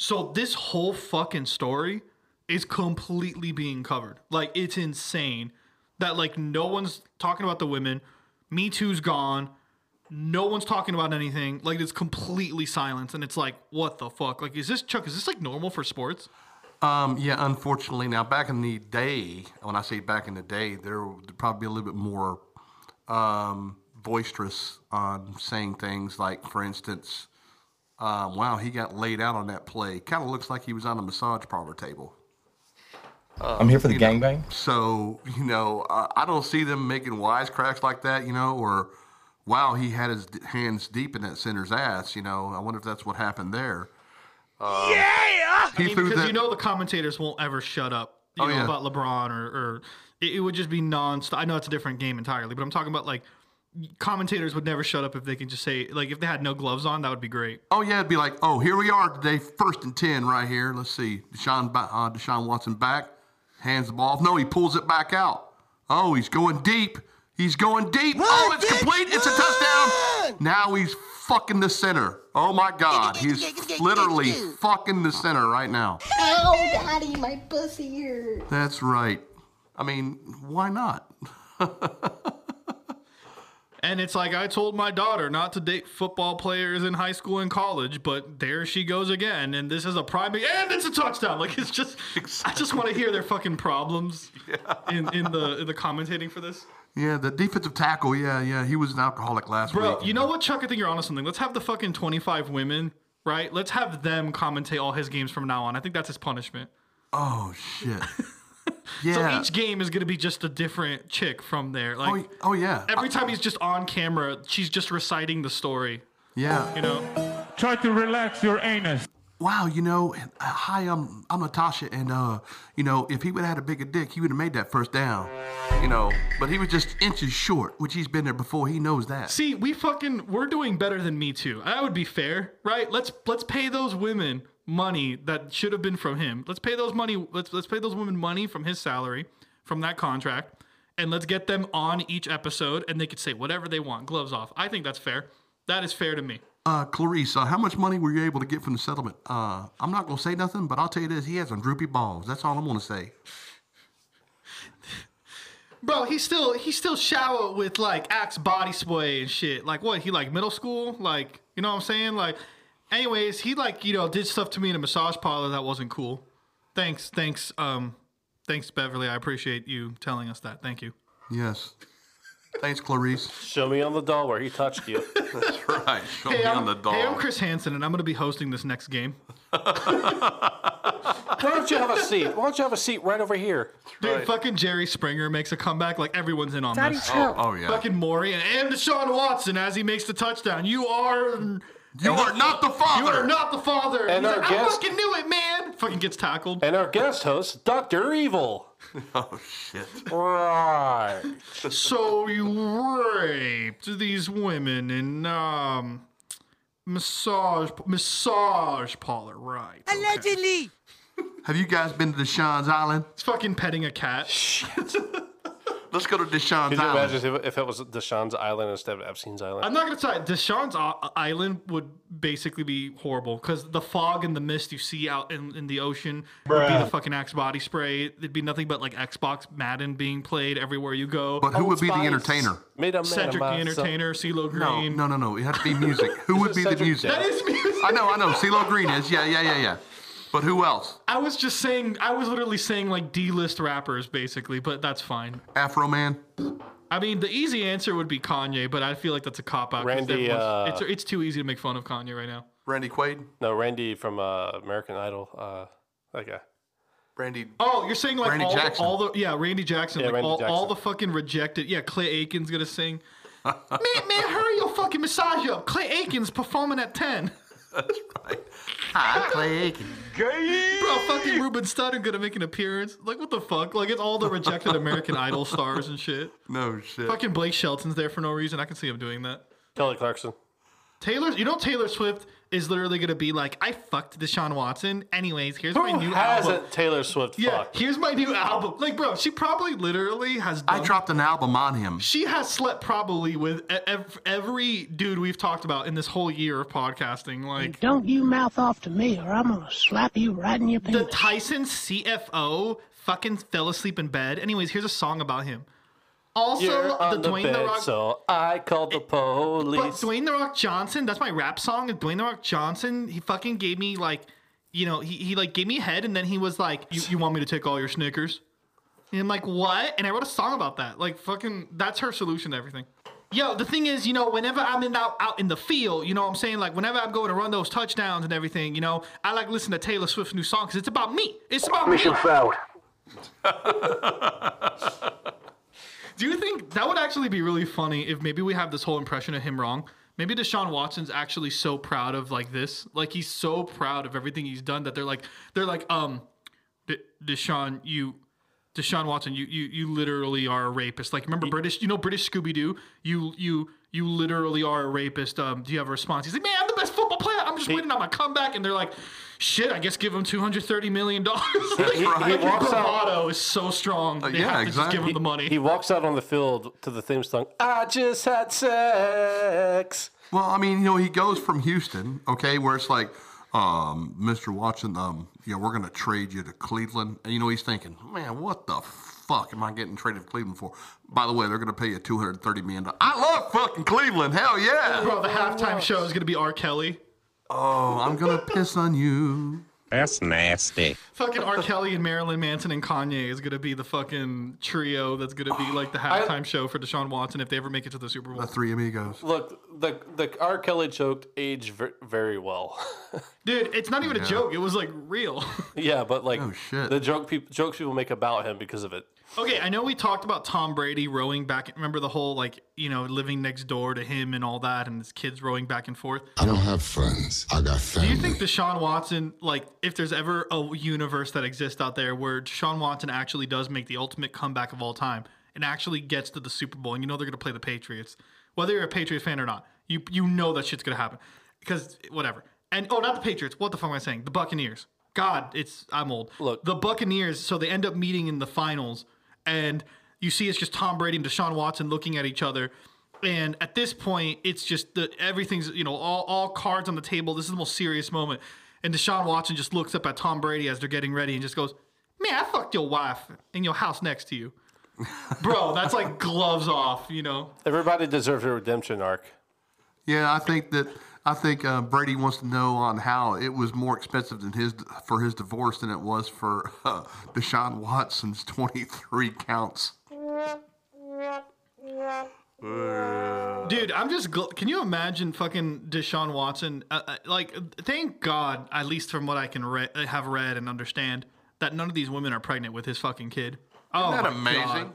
So this whole fucking story is completely being covered. Like, it's insane that, like, no one's talking about the women. Me Too's gone. No one's talking about anything. Like it's completely silence, and it's like, what the fuck? Like, is this Chuck? Is this like normal for sports? Um, yeah, unfortunately, now back in the day, when I say back in the day, there would probably be a little bit more um, boisterous on saying things like, for instance, um, wow, he got laid out on that play. Kind of looks like he was on a massage parlor table. I'm here for the you know, gangbang. So, you know, uh, I don't see them making wisecracks like that, you know, or wow, he had his d- hands deep in that center's ass, you know. I wonder if that's what happened there. Uh, yeah, He I mean, threw because that- you know the commentators won't ever shut up. You Oh, know yeah. about LeBron or, or it, it would just be nonstop. I know it's a different game entirely, but I'm talking about like commentators would never shut up if they can just say like if they had no gloves on, that would be great. Oh yeah, it'd be like, oh, here we are today, first and ten right here. Let's see, Deshaun, ba- uh, Deshaun Watson back, hands the ball. off. No, he pulls it back out. Oh, he's going deep. He's going deep. oh, it's complete. It's a touchdown. Now he's fucking the center. Oh my God, he's literally fucking the center right now. Ow, daddy, my pussy hurts. That's right. I mean, why not? (laughs) And it's like I told my daughter not to date football players in high school and college, but there she goes again. And this is a prime and it's a touchdown. Like it's just I just want to hear their fucking problems yeah. in, in the in the commentating for this. Yeah, the defensive tackle. Yeah, yeah, he was an alcoholic last Bro, week. you know what, Chuck? I think you're onto something. Let's have the fucking 25 women, right? Let's have them commentate all his games from now on. I think that's his punishment. Oh shit. (laughs) Yeah. So each game is going to be just a different chick from there. Like, oh, oh yeah. every time he's just on camera, she's just reciting the story. Yeah. You know? Try to relax your anus. Wow, you know, uh, hi, I'm I'm Natasha, and uh, you know, if he would have had a bigger dick, he would have made that first down. You know, but he was just inches short, which he's been there before. He knows that. See, we fucking we're doing better than me too. That would be fair, right? Let's let's pay those women money that should have been from him. Let's pay those money. Let's let's pay those women money from his salary, from that contract, and let's get them on each episode, and they could say whatever they want, gloves off. I think that's fair. That is fair to me. Uh, Clarice, uh, how much money were you able to get from the settlement? Uh, I'm not gonna say nothing, but I'll tell you this: he has some droopy balls. That's all I'm gonna say. (laughs) Bro, he still he still shower with like Axe body spray and shit. Like what? He like middle school? Like you know what I'm saying? Like, anyways, he like you know did stuff to me in a massage parlor that wasn't cool. Thanks, thanks, um, thanks Beverly. I appreciate you telling us that. Thank you. Yes. Thanks, Clarice. Show me on the doll where he touched you. (laughs) That's right. Show Hey, me I'm, on the dog. hey, I'm Chris Hansen, and I'm gonna be hosting this next game. (laughs) Why don't you have a seat? Why don't you have a seat right over here? Dude, fucking Jerry Springer makes a comeback. Like everyone's in on Daddy, this. Oh, oh, yeah. Fucking Maury and, and Deshaun Watson as he makes the touchdown. You are. You are not the father. You are not the father. And He's our like, I guest- fucking knew it, man. Fucking gets tackled. And our guest host, Doctor Evil. (laughs) oh shit. Right. so you raped these women in um massage massage parlor, right? Allegedly. Have you guys been to Deshaun's Island? It's fucking petting a cat. (laughs) Let's go to Deshaun's Could you Island. imagine if, if it was Deshaun's Island instead of Epstein's Island? I'm not gonna tell you, Deshaun's I- Island would basically be horrible because the fog and the mist you see out in, in the ocean would be Bruh. the fucking Axe body spray. It'd be nothing but like Xbox Madden being played everywhere you go. But who oh, would be the entertainer? Made a man Cedric of the myself. Entertainer, CeeLo No, Green. no, no, no. It had to be music. Who would be the Cedric music? That is music. I know, I know. CeeLo Green is. Yeah, yeah, yeah, yeah. But who else? I was just saying, I was literally saying like D-list rappers basically, but that's fine. Afro Man. I mean, the easy answer would be Kanye, but I feel like that's a cop out. Randy, uh, it's it's too easy to make fun of Kanye right now. Randy Quaid. No, Randy from uh, American Idol. Uh, that guy. Randy. Oh, you're saying like Randy all, Jackson. The, all the yeah, Randy Jackson, Yeah, like Randy all, all the fucking rejected. Yeah, Clay Aiken's gonna sing. (laughs) man, man, hurry your fucking massage up. Clay Aiken's performing at ten. Hi, Clay Aiken. Bro, fucking Ruben Studdard gonna make an appearance. Like what the fuck? Like it's all the rejected American Idol stars and shit. No shit. Fucking Blake Shelton's there for no reason. I can see him doing that. Kelly Clarkson. Taylor, you know Taylor Swift is literally gonna be like, I fucked Deshaun Watson. Anyways, here's Who my new hasn't album. Taylor Swift Yeah, fucked? here's my new album. Like, bro, she probably literally has. I dropped an album on him. She has slept probably with e- ev- every dude we've talked about in this whole year of podcasting. Like Don't you mouth off to me, or I'm gonna slap you right in your face. the. Tyson CFO fucking fell asleep in bed. Anyways, here's a song about him. Also, You're on the the, Dwayne bed, the Rock. so I called the But police. Dwayne the Rock Johnson, that's my rap song. And Dwayne the Rock Johnson, he fucking gave me like, you know, he, he like gave me a head, and then he was like, "You, you want me to take all your Snickers?" And I'm like, "What?" And I wrote a song about that. Like, fucking, that's her solution to everything. Yo, the thing is, you know, whenever I'm in out, out in the field, you know what I'm saying? Like, whenever I'm going to run those touchdowns and everything, you know, I like listen to Taylor Swift's new song because it's about me. It's about Mission me. failed. (laughs) Do you think that would actually be really funny if maybe we have this whole impression of him wrong? Maybe Deshaun Watson's actually so proud of like this, like he's so proud of everything he's done that they're like, they're like, um, De- Deshaun, you, Deshaun Watson, you, you, you literally are a rapist. Like, remember British, you know, British Scooby Doo, you, you, you literally are a rapist. Um, do you have a response? He's like, man, I'm the best football player. I'm just waiting on my comeback. And they're like, shit, I guess give him 230 million dollars. (laughs) like, He- he like, his walks out- bravado is so strong. They yeah, have to just give him the money. He walks out on the field to the theme song. I just had sex. Well, I mean, you know, he goes from Houston, okay, where it's like um, Mr. Watson, um, yeah, we're going to trade you to Cleveland. And you know, he's thinking, man, what the fuck am I getting traded to Cleveland for? By the way, they're going to pay you $230 million. I love fucking Cleveland. Hell yeah. Bro, the halftime show is gonna be R. Kelly. Oh, I'm going to piss on you. That's nasty. Fucking R. Kelly and Marilyn Manson and Kanye is gonna be the fucking trio that's gonna be like the (sighs) halftime show for Deshaun Watson if they ever make it to the Super Bowl. The three amigos. Look, the the R. Kelly joke aged ver- very well. (laughs) Dude, it's not even Yeah. a joke. It was like real. (laughs) yeah, but like Oh, shit. the joke people jokes people make about him because of it. Okay, I know we talked about Tom Brady rowing back. Remember the whole like you know living next door to him and all that, and his kids rowing back and forth. I don't have friends. I got family. Do you think Deshaun Watson, like, if there's ever a universe that exists out there where Deshaun Watson actually does make the ultimate comeback of all time and actually gets to the Super Bowl, and you know they're gonna play the Patriots, whether you're a Patriots fan or not, you you know that shit's gonna happen because whatever. And oh, not the Patriots. What the fuck am I saying? The Buccaneers. God, it's I'm old. Look, the Buccaneers. So they end up meeting in the finals, and you see it's just Tom Brady and Deshaun Watson looking at each other. And at this point, it's just the everything's you know all all cards on the table. This is the most serious moment. And Deshaun Watson just looks up at Tom Brady as they're getting ready and just goes, "Man, I fucked your wife in your house next to you, (laughs) bro." That's like gloves off, you know. Everybody deserves a redemption arc. Yeah, I think that I think uh, Brady wants to know on how it was more expensive than his for his divorce than it was for uh, Deshaun Watson's 23 counts. Dude, I'm just. Gl- Can you imagine fucking Deshaun Watson? Uh, uh, like, thank God, at least from what I can re- have read and understand, that none of these women are pregnant with his fucking kid. Oh, Isn't that amazing? God.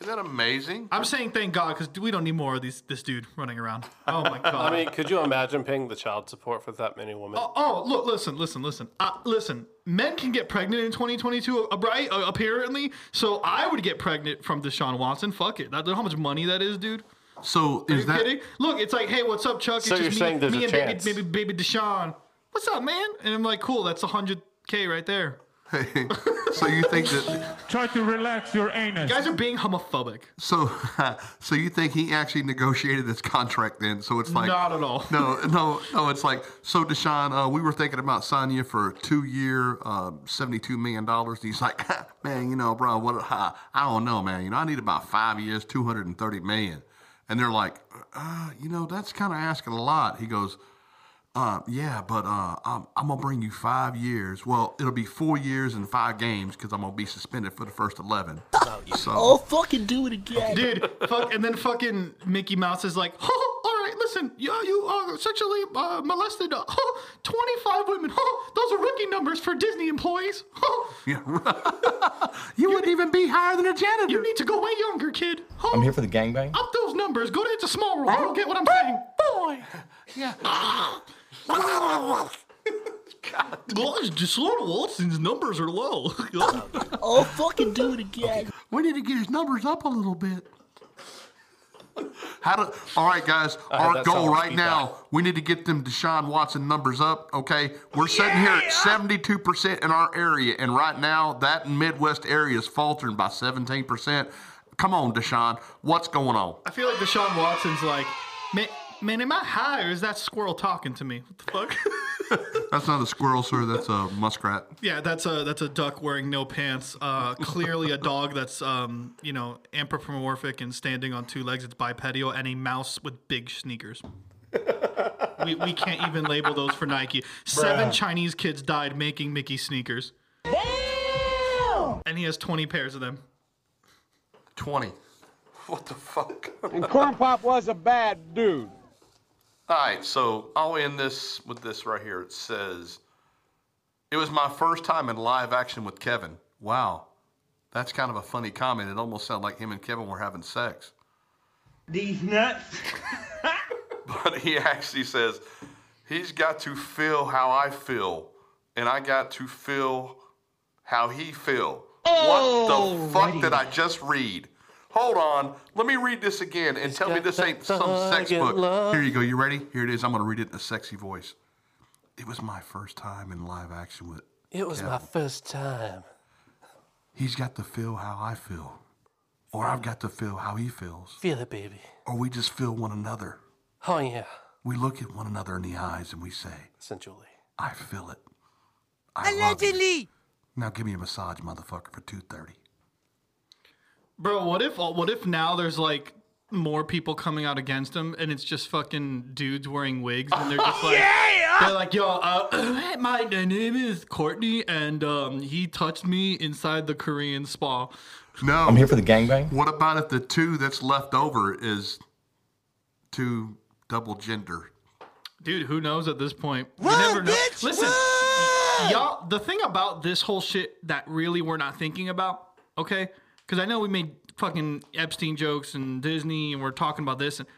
Isn't that amazing? I'm saying thank God because we don't need more of these this dude running around. Oh my (laughs) God. I mean, could you imagine paying the child support for that many women? Oh, oh, look, listen, listen, listen. Uh, listen, men can get pregnant in 2022, uh, right? Uh, apparently. So I would get pregnant from Deshaun Watson. Fuck it. That, how much money that is, dude? So Are is you that kidding? Look, it's like, hey, what's up, Chuck? So it's you're just saying me, there's me a and chance. baby, baby, baby Deshaun. What's up, man? And I'm like, cool, that's 100K right there. (laughs) so you think that Try to relax your anus. You guys are being homophobic. so (laughs) so you think he actually negotiated this contract then? So it's like Not at all. No, no, no. It's like so, Deshaun. Uh, we were thinking about signing you for a two-year, uh, seventy-two million dollars. He's like, (laughs) man, you know, bro, what? Uh, I don't know, man. You know, I need about five years, two hundred and thirty million. And they're like, uh, you know, that's kind of asking a lot. He goes, uh, yeah, but uh, I'm, I'm gonna bring you five years. Well, it'll be four years and five games because I'm gonna be suspended for the first eleven. (laughs) So, Oh, fucking do it again. Dude, fuck, and then fucking Mickey Mouse is like, oh, all right, listen, you, you uh, sexually uh, molested uh, 25 women. Oh, those are rookie numbers for Disney employees. Oh, yeah, (laughs) you wouldn't even be higher than a janitor. you need to go way younger, kid. Oh, I'm here for the gangbang. up those numbers. Go to It's a Small World. You'll get what I'm saying. Boy. (laughs) yeah. Gosh, Deshaun Watson's numbers are low. (laughs) Oh, fucking do it again. We need to get his numbers up a little bit. How to? All right, guys. I Our goal right Keep now, we need to get them Deshaun Watson numbers up. Okay, we're sitting here at seventy-two percent in our area, and right now that Midwest area is faltering by seventeen percent. Come on, Deshaun, what's going on? I feel like Deshaun Watson's like, man, man, am I high or is that squirrel talking to me? What the fuck? (laughs) (laughs) That's not a squirrel, sir. That's a muskrat. Yeah, that's a that's a duck wearing no pants. Uh, clearly a dog that's um, you know anthropomorphic and standing on two legs. It's bipedal, and a mouse with big sneakers. (laughs) we, we can't even label those for Nike. Seven Bruh. Chinese kids died making Mickey sneakers, Damn! and he has twenty pairs of them. Twenty. What the fuck? And Corn Pop was a bad dude. All right, so I'll end this with this right here. It says, "It was my first time in live action with Kevin." Wow, that's kind of a funny comment. It almost sounded like him and Kevin were having sex. These nuts. (laughs) But he actually says, "He's got to feel how I feel, and I got to feel how he feel." what the fuck did I just read? Hold on, let me read this again and tell me this ain't some sex book. love. Here you go. You ready? Here it is. I'm gonna read it in a sexy voice. It was my first time in live action with. It was my first time. He's got to feel how I feel, or I've got to feel how he feels, Feel it, baby. or we just feel one another. Oh yeah, We look at one another in the eyes and we say, essentially. I feel it. I Allegedly. Now give me a massage, motherfucker, for two thirty. Bro, what if what if now there's like more people coming out against him and it's just fucking dudes wearing wigs and they're just (laughs) like they're like yo uh, (clears throat) my name is Courtney and um, he touched me inside the Korean spa. No, I'm here for the gangbang. What about if the two that's left over is two double gender? Dude, who knows at this point? You never know. Listen, y- y'all, the thing about this whole shit that really we're not thinking about, okay? Because I know we made fucking Epstein jokes and Disney, and we're talking about this, and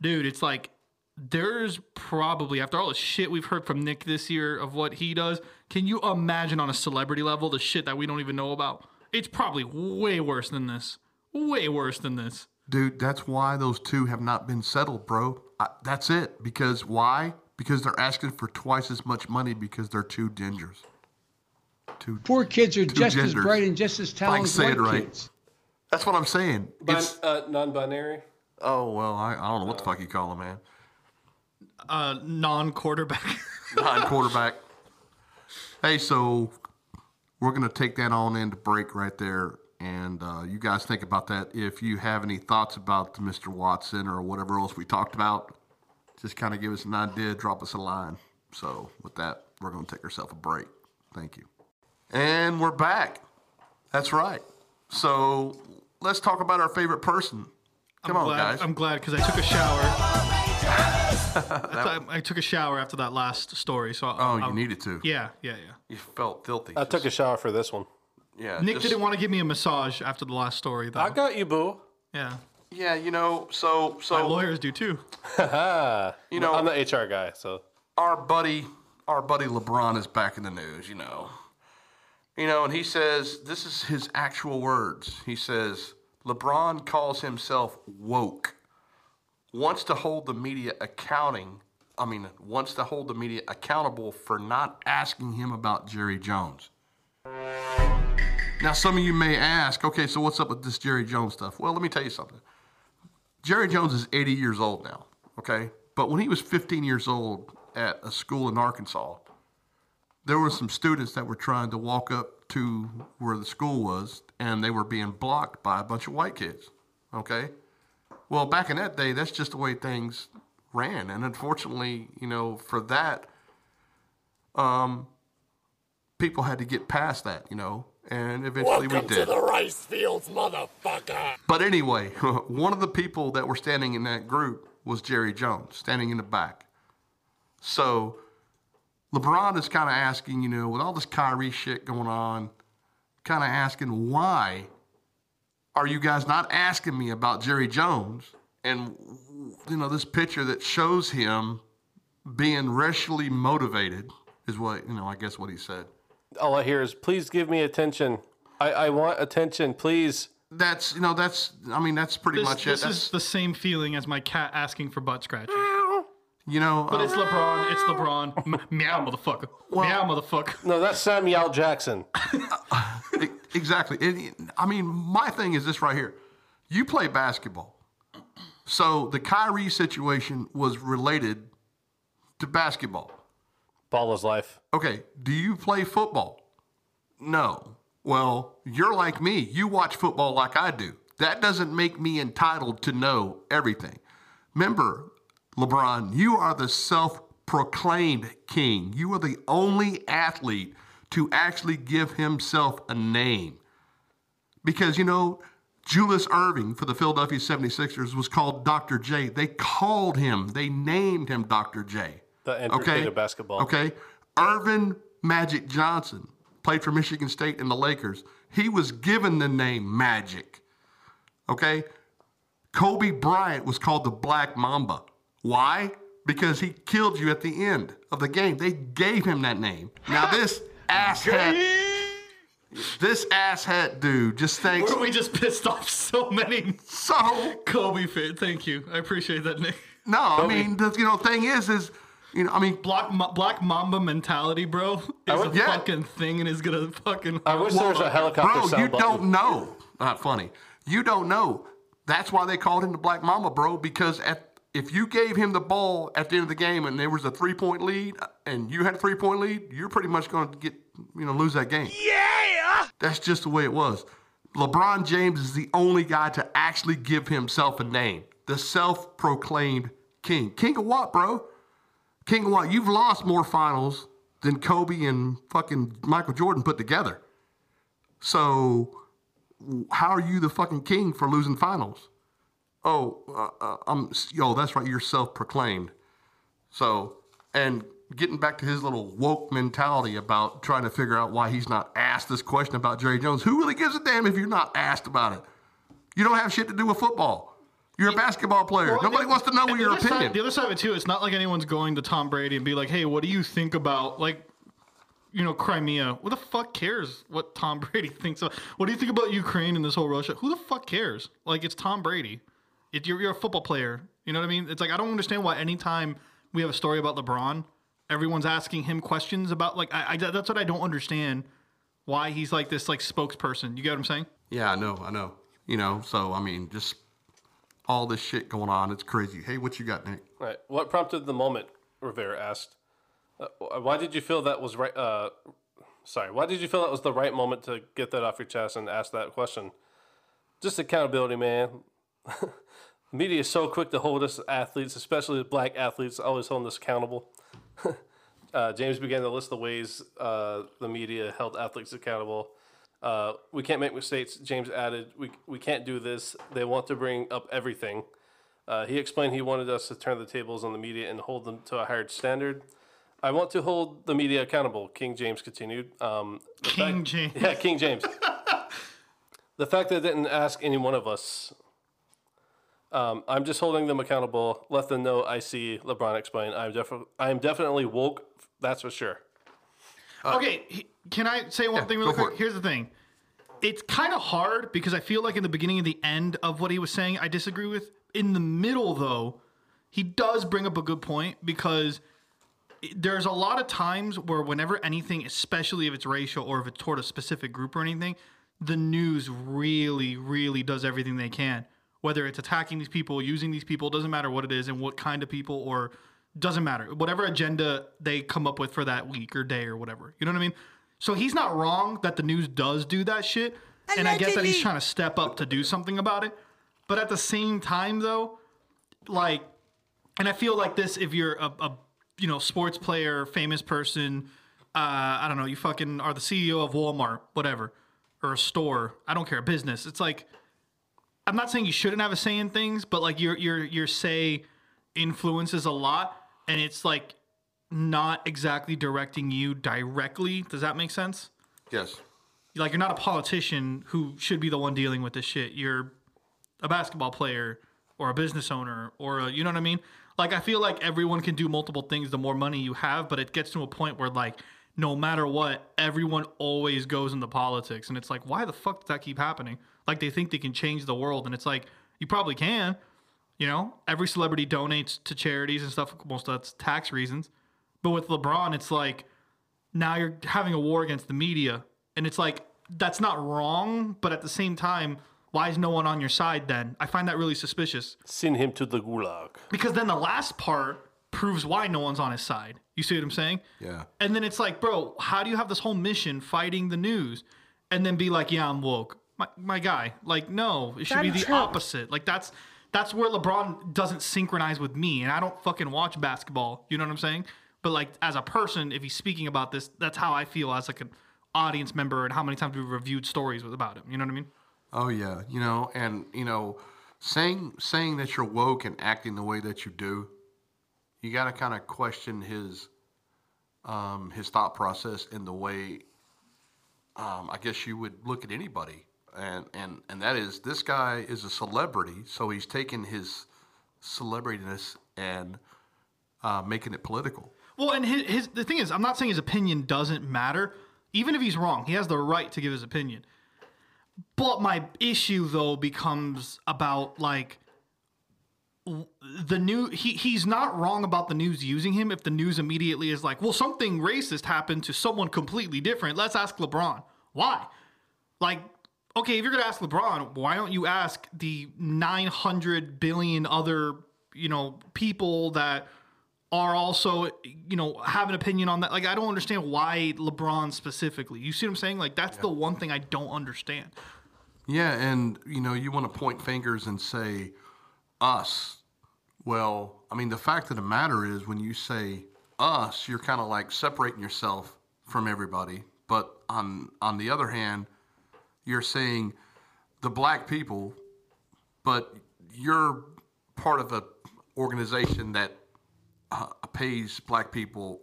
dude, it's like there's probably after all the shit we've heard from Nick this year of what he does, can you imagine on a celebrity level the shit that we don't even know about? It's probably way worse than this. Way worse than this. Dude, that's why those two have not been settled, bro. I, that's it. Because why? Because they're asking for twice as much money because they're two gingers. Two, Poor kids are two just as bright and just as If I can talented as say it right. kids. That's what I'm saying. Bin- It's, uh, non-binary. oh well, I, I don't know what the fuck you call them, man. Uh, non-quarterback. (laughs) non-quarterback. Hey, so we're gonna take that on into break right there, and uh, you guys think about that. If you have any thoughts about Mr. Watson or whatever else we talked about, just kind of give us an idea, drop us a line. So with that, we're gonna take ourselves a break. Thank you, and we're back. That's right. So let's talk about our favorite person. Come I'm on, glad, guys. I'm glad because I took a shower. (laughs) I, I took a shower after that last story, so Oh, I, you needed to. Yeah, yeah, yeah. You felt filthy. I took a shower for this one. Yeah. Nick just- didn't want to give me a massage after the last story, though. I got you, boo. yeah, Yeah, you know, so so my lawyers do too. (laughs) You know- I'm the HR guy, so our buddy our buddy LeBron is back in the news, you know. You know, and he says this is his actual words. He says LeBron calls himself woke. Wants to hold the media accounting, I mean, wants to hold the media accountable for not asking him about Jerry Jones. Now, some of you may ask, okay, so what's up with this Jerry Jones stuff? Well, let me tell you something. Jerry Jones is 80 years old now, okay? But when he was 15 years old at a school in Arkansas, there were some students that were trying to walk up to where the school was, and they were being blocked by a bunch of white kids, okay? Well, back in that day, that's just the way things ran. And unfortunately, you know, for that, um, people had to get past that, you know, and eventually Welcome we to did. the rice fields, motherfucker. But anyway, (laughs) one of the people that were standing in that group was Jerry Jones, standing in the back. So LeBron is kind of asking, you know, with all this Kyrie shit going on, kind of asking why are you guys not asking me about Jerry Jones and you know this picture that shows him being racially motivated is what you know I guess what he said. all I hear is, "Please give me attention. I, I want attention, please." That's you know that's I mean that's pretty This, much it. this That's, is the same feeling as my cat asking for butt scratching. You know, But um, it's LeBron. It's LeBron. M- meow, motherfucker. meow, motherfucker. No, that's Samuel Jackson. E- (laughs) Exactly. And, I mean, my thing is this right here. You play basketball. So the Kyrie situation was related to basketball. Ball is life. Okay. Do you play football? No. Well, you're like me. You watch football like I do. That doesn't make me entitled to know everything. Remember, LeBron, you are the self proclaimed king. You are the only athlete to actually give himself a name. Because, you know, Julius Erving for the Philadelphia 76ers was called Dr. J. They called him, they named him Dr. J. The entryway to basketball. Okay. Earvin Magic Johnson played for Michigan State and the Lakers. He was given the name Magic. Okay. Kobe Bryant was called the Black Mamba. Why? Because he killed you at the end of the game. They gave him that name. Now this asshat, this asshat dude just thinks. We just pissed off so many So Kobe fit. Thank you. I appreciate that, Nick. no, I mean the you know thing is is you know I mean Black, Ma- Black Mamba mentality, bro, is a Yeah. fucking thing and is gonna fucking. I wish there was a helicopter Bro, sound you button. don't know. Not funny. You don't know. That's why they called him the Black Mamba, bro. Because at if you gave him the ball at the end of the game and there was a three point lead and you had a three point lead, you're pretty much going to get you know lose that game. Yeah! That's just the way it was. LeBron James is the only guy to actually give himself a name, the self proclaimed king. King of what, bro? King of what? You've lost more finals than Kobe and fucking Michael Jordan put together. So, how are you the fucking king for losing finals? Oh, uh, uh, I'm, yo, that's right, you're self proclaimed. So, and getting back to his little woke mentality about trying to figure out why he's not asked this question about Jerry Jones. Who really gives a damn if you're not asked about it? You don't have shit to do with football. You're a basketball player. Well, Nobody the- wants to know your opinion. Side, the other side of it too, it's not like anyone's going to Tom Brady and be like, "Hey, what do you think about like, you know, Crimea? What the fuck cares what Tom (laughs) Brady thinks? Of, what do you think about Ukraine and this whole Russia? Who the fuck cares? Like, it's Tom Brady. It, you're, you're a football player. You know what I mean? It's like I don't understand why anytime we have a story about LeBron, everyone's asking him questions about like I, I that's what I don't understand. Why he's like this like spokesperson? You get what I'm saying? Yeah, I know, I know. You know, so I mean, just all this shit going on. It's crazy. Hey, what you got, Nick? Right. What prompted the moment? Rivera asked. Uh, why did you feel that was right? Uh, sorry. Why did you feel that was the right moment to get that off your chest and ask that question? Just accountability, man. (laughs) Media is so quick to hold us athletes, especially black athletes, always holding us accountable. (laughs) uh, James began to list the ways uh, the media held athletes accountable. Uh, we can't make mistakes. James added, we, we can't do this. They want to bring up everything. Uh, he explained he wanted us to turn the tables on the media and hold them to a higher standard. I want to hold the media accountable, King James continued. Um, King fact- James. Yeah, King James. (laughs) the fact that they didn't ask any one of us, um, I'm just holding them accountable. Let them know I see LeBron explain. I'm, defi- I'm definitely woke, that's for sure. okay, he- can I say one thing really go for quick? Here's the thing. It's kind of hard because I feel like in the beginning and the end of what he was saying, I disagree with. In the middle, though, he does bring up a good point because there's a lot of times where whenever anything, especially if it's racial or if it's toward a specific group or anything, the news really, really does everything they can. Whether it's attacking these people, using these people, doesn't matter what it is and what kind of people, or doesn't matter. Whatever agenda they come up with for that week or day or whatever. You know what I mean? So he's not wrong that the news does do that shit. And I get that he's trying to step up to do something about it. But at the same time, though, like, and I feel like this if you're a, a you know sports player, famous person, uh, I don't know, you fucking are the CEO of Walmart, whatever, or a store. I don't care, a business. It's like I'm not saying you shouldn't have a say in things, but like your your your say influences a lot, and it's like not exactly directing you directly. Does that make sense? Yes. Like you're not a politician who should be the one dealing with this shit. You're a basketball player or a business owner or a, you know what I mean? Like I feel like everyone can do multiple things the more money you have, but it gets to a point where like no matter what, everyone always goes into politics and it's like why the fuck does that keep happening? Like they think they can change the world and it's like you probably can. You know, every celebrity donates to charities and stuff. Most of that's tax reasons. But with LeBron, it's like now you're having a war against the media. And it's like, that's not wrong. But at the same time, why is no one on your side then? I find that really suspicious. Send him to the gulag. Because then the last part proves why no one's on his side. You see what I'm saying? Yeah. And then it's like, bro, how do you have this whole mission fighting the news and then be like, yeah, I'm woke? My, my guy. Like, no, it should be the Trump. opposite. Like, that's that's where LeBron doesn't synchronize with me. And I don't fucking watch basketball. You know what I'm saying? But like, as a person, if he's speaking about this, that's how I feel as like an audience member and how many times we've reviewed stories with about him. You know what I mean? Oh yeah, you know, and you know, saying saying that you're woke and acting the way that you do, you got to kind of question his um, his thought process in the way um, I guess you would look at anybody, and and and that is this guy is a celebrity, so he's taking his celebrityness and uh, making it political. Well, and his, his the thing is, I'm not saying his opinion doesn't matter. Even if he's wrong, he has the right to give his opinion. But my issue though becomes about like the new he he's not wrong about the news using him if the news immediately is like, well, something racist happened to someone completely different. Let's ask LeBron. Why? Like, okay, if you're gonna ask LeBron, why don't you ask the 900 billion other you know, people that are also, you know, have an opinion on that. Like, I don't understand why LeBron specifically. You see what I'm saying? Like, that's the one thing I don't understand. Yeah, and you know, you want to point fingers and say us. Well, I mean, the fact of the matter is when you say us, you're kind of like separating yourself from everybody. But on on the other hand, you're saying the black people, but you're part of a organization that uh, pays black people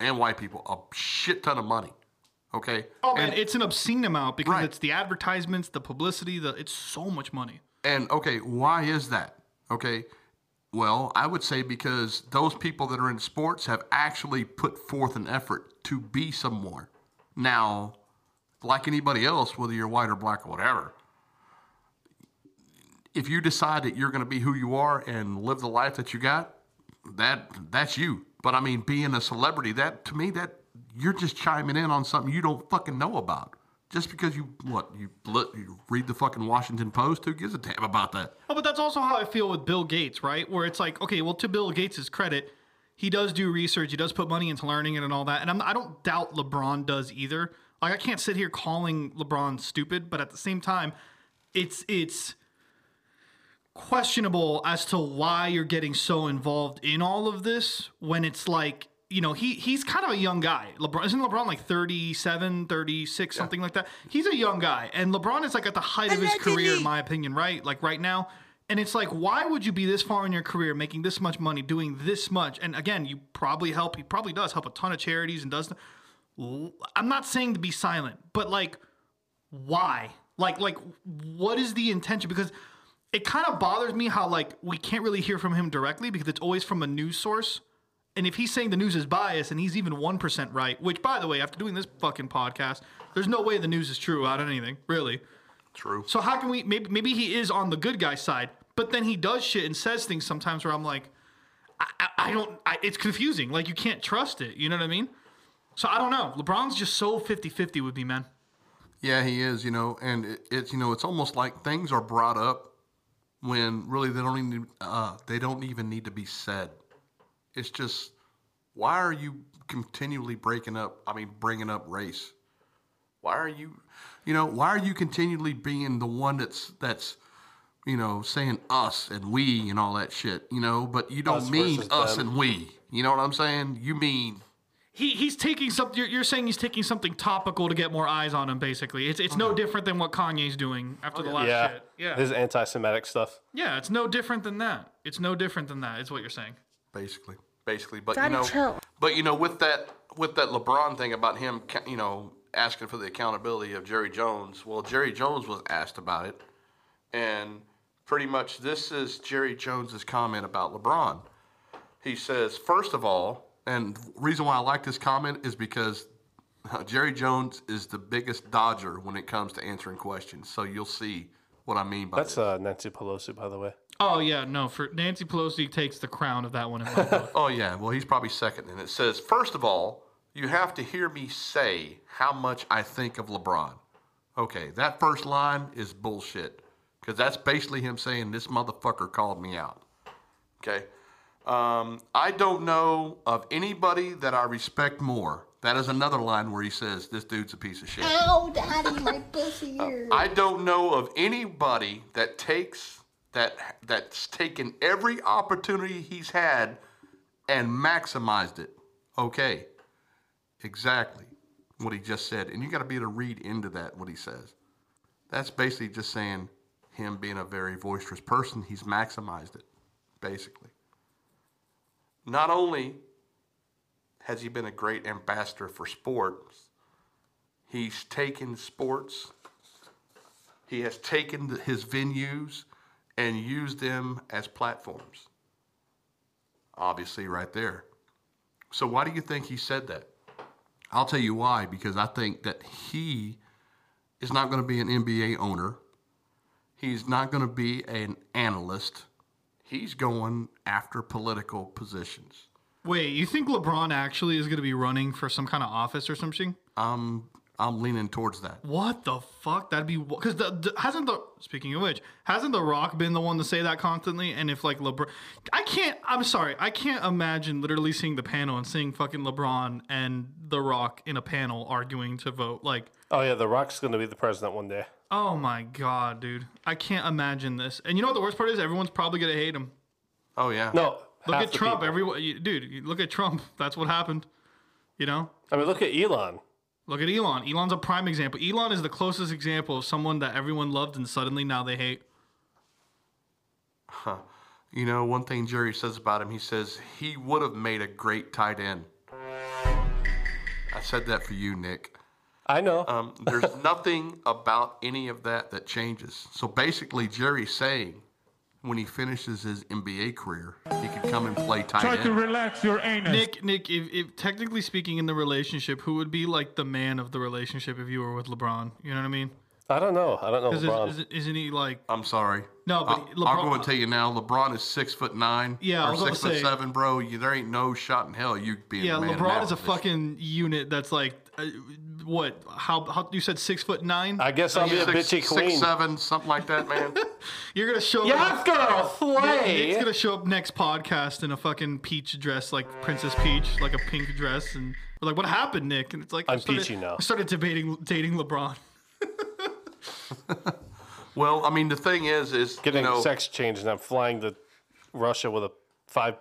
and white people a shit ton of money. Okay. Oh man, it's an obscene amount because Right. it's the advertisements, the publicity, the it's so much money. And okay, why is that? Okay. Well, I would say because those people that are in sports have actually put forth an effort to be someone. Now, like anybody else, whether you're white or black or whatever, if you decide that you're going to be who you are and live the life that you got, that that's you. But I mean, being a celebrity, that to me, that you're just chiming in on something you don't fucking know about. Just because you what you, you read the fucking Washington Post, who gives a damn about that? Oh, but that's also how I feel with Bill Gates, right? Where it's like, okay, well, to Bill Gates' credit, he does do research, he does put money into learning it and all that, and I'm, I don't doubt LeBron does either. Like, I can't sit here calling LeBron stupid, but at the same time, it's it's questionable as to why you're getting so involved in all of this when it's like you know he he's kind of a young guy. Lebron isn't lebron like 37 36 something like that? He's a young guy and lebron is like at the height of his career in my opinion right? Like right now. And it's like why would you be this far in your career making this much money doing this much? And again you probably help he probably does help a ton of charities and does i'm not saying to be silent but like why? Like like what is the intention? Because it kind of bothers me how like we can't really hear from him directly because it's always from a news source. And if he's saying the news is biased and he's even 1% right which by the way after doing this fucking podcast there's no way the news is true about anything really. True. so how can we maybe maybe he is on the good guy side but then he does shit and says things sometimes where i'm like i, I, I don't I, it's confusing. Like you can't trust it. You know what i mean so i don't know lebron's just so 50-50 with me man Yeah, he is. You know, and it, it's you know, it's almost like things are brought up when really they don't even uh, they don't even need to be said. It's just why are you continually breaking up? I mean, bringing up race. Why are you, you know, why are you continually being the one that's that's you know saying us and we and all that shit? You know, but you don't Us mean us them. and we. You know what I'm saying? You mean He he's taking something. You're, you're saying he's taking something topical to get more eyes on him. Basically, it's it's no different than what Kanye's doing after the last yeah. shit. Yeah, His anti-Semitic stuff. yeah, it's no different than that. It's no different than that. Is what you're saying. basically basically but Daddy, you know chill. but you know with that with that lebron thing about him you know asking for the accountability of jerry jones well jerry jones was asked about it and pretty much this is jerry jones's comment about lebron he says first of all and reason why i like this comment is because uh, jerry jones is the biggest dodger when it comes to answering questions so you'll see what i mean by that. That's uh, Nancy Pelosi, by the way. Oh yeah, no. For Nancy Pelosi takes the crown of that one in my book. (laughs) Oh yeah, well he's probably second. And it says, first of all, you have to hear me say how much I think of LeBron. Okay, that first line is bullshit because that's basically him saying this motherfucker called me out. Okay, um, I don't know of anybody that I respect more. That is another line where he says this dude's a piece of shit. Ow, daddy, my (laughs) pussy ear. I don't know of anybody that takes that that's taken every opportunity he's had and maximized it. Okay. Exactly what he just said. And you got to be able to read into that what he says. That's basically just saying him being a very boisterous person, he's maximized it, basically. Not only has he been a great ambassador for sports, he's taken sports he has taken his venues and used them as platforms. Obviously, right there. So, why do you think he said that? I'll tell you why. Because I think that he is not going to be an NBA owner, he's not going to be an analyst, he's going after political positions. Wait, you think LeBron actually is going to be running for some kind of office or something? Um, I'm leaning towards that. What the fuck? That'd be because the, the hasn't the speaking of which hasn't the Rock been the one to say that constantly? And if like LeBron, I can't. I'm sorry, I can't imagine literally seeing the panel and seeing fucking LeBron and the Rock in a panel arguing to vote. Like, Oh yeah, The Rock's going to be the president one day. Oh my god, dude, I can't imagine this. And you know what the worst part is? Everyone's probably gonna hate him. Oh yeah. No, Look at Trump. people. Everyone, you- dude, you look at Trump. (laughs) That's what happened. You know. I mean, look at Elon. Look at Elon. Elon's a prime example. Elon is the closest example of someone that everyone loved and suddenly now they hate. Huh. You know, one thing Jerry says about him, he says he would have made a great tight end. I said that for you, Nick. I know. Um, there's (laughs) nothing about any of that that changes. So basically, Jerry's saying when he finishes his NBA career, he could come and play tight Try end. to relax your anus. Nick, Nick, if, if technically speaking in the relationship, who would be like the man of the relationship if you were with LeBron? You know what I mean? I don't know. I don't know LeBron. Isn't, isn't he like? I'm sorry. No, but I'll, LeBron- I'll go and tell you now. LeBron is six foot nine. Yeah, or six to foot say- seven, bro. You, there ain't no shot in hell you being Yeah, the man LeBron is a position. fucking unit that's like, uh, what? How, how you said six foot nine? I guess I'll be a Six- bitchy queen. Six seven, something like that, man. (laughs) You're gonna show Yes, up. girl, slay. Nick's gonna show up next podcast in a fucking peach dress, like Princess Peach, like a pink dress, and we're like, "What happened, Nick?" And it's like, I'm started- peachy now. I started debating dating LeBron. (laughs) well, I mean, the thing is, is Getting you know, sex changed, and I'm flying to Russia with a five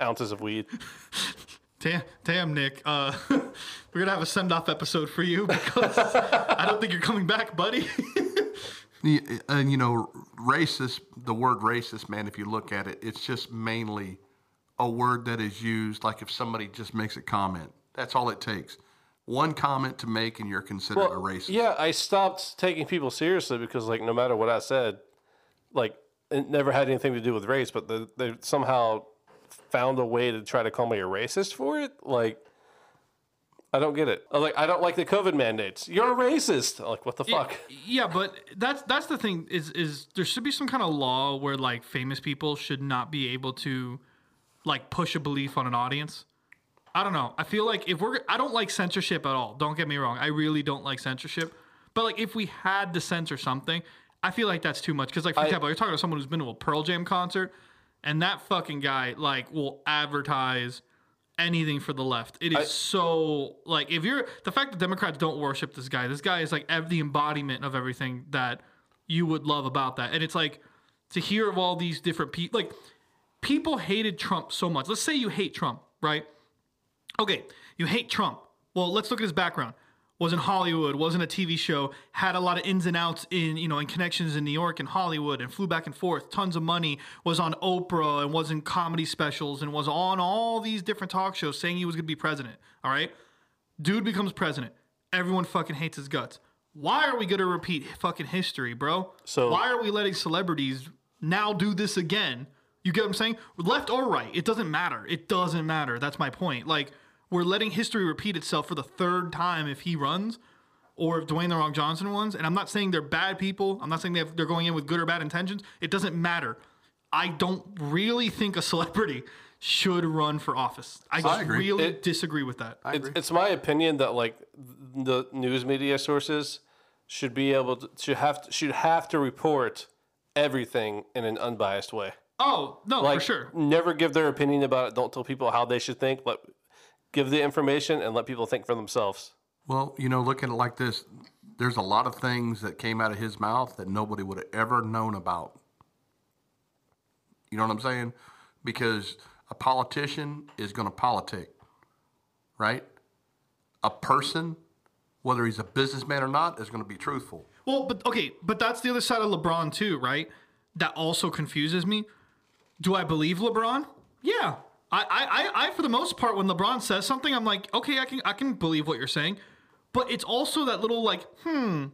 ounces of weed. (laughs) Damn, damn, Nick. Uh, we're gonna have a send-off episode for you because (laughs) I don't think you're coming back, buddy. (laughs) And you know, racist. The word racist, man. If you look at it, it's just mainly a word that is used. Like if somebody just makes a comment, that's all it takes. One comment to make, and you're considered a racist. Yeah, I stopped taking people seriously because, like, no matter what I said, like, it never had anything to do with race, but the, they somehow found a way to try to call me a racist for it. Like, I don't get it. I was like, I don't like the COVID mandates. You're a racist. I'm like, what the fuck? yeah, but that's that's the thing is is there should be some kind of law where like famous people should not be able to like push a belief on an audience. I don't know. I feel like if we're I don't like censorship at all. Don't get me wrong. I really don't like censorship. But like if we had to censor something, I feel like that's too much cuz like for I- example, you're talking to someone who's been to a Pearl Jam concert and that fucking guy like will advertise anything for the left. It is I- so like if you're the fact that Democrats don't worship this guy. This guy is like the embodiment of everything that you would love about that. And it's like to hear of all these different people like people hated Trump so much. Let's say you hate Trump, right? Okay, you hate Trump. Well, let's look at his background. Was in Hollywood, was in a TV show, had a lot of ins and outs in, you know, in connections in New York and Hollywood and flew back and forth, tons of money, was on Oprah and was in comedy specials and was on all these different talk shows saying he was gonna be president. All right. Dude becomes president. Everyone fucking hates his guts. Why are we gonna repeat fucking history, bro? So- why are we letting celebrities now do this again? You get what I'm saying? Left or right, it doesn't matter. It doesn't matter. That's my point. Like we're letting history repeat itself for the third time if he runs, or if Dwayne the Rock Johnson runs. And I'm not saying they're bad people. I'm not saying they have, they're going in with good or bad intentions. It doesn't matter. I don't really think a celebrity should run for office. I just really It- disagree with that. It's, it's my opinion that like the news media sources should be able to should have to, should have to report everything in an unbiased way. Oh no, like, for sure. Never give their opinion about it. Don't tell people how they should think. Let give the information and let people think for themselves. Well, you know, looking at it like this. There's a lot of things that came out of his mouth that nobody would have ever known about. You know what I'm saying? Because a politician is going to politic, right? A person, whether he's a businessman or not, is going to be truthful. Well, but okay, but that's the other side of LeBron too, right? That also confuses me. Do I believe LeBron? Yeah. I, I, I, for the most part, when LeBron says something, I'm like, okay, I can, I can believe what you're saying. But it's also that little like, hmm,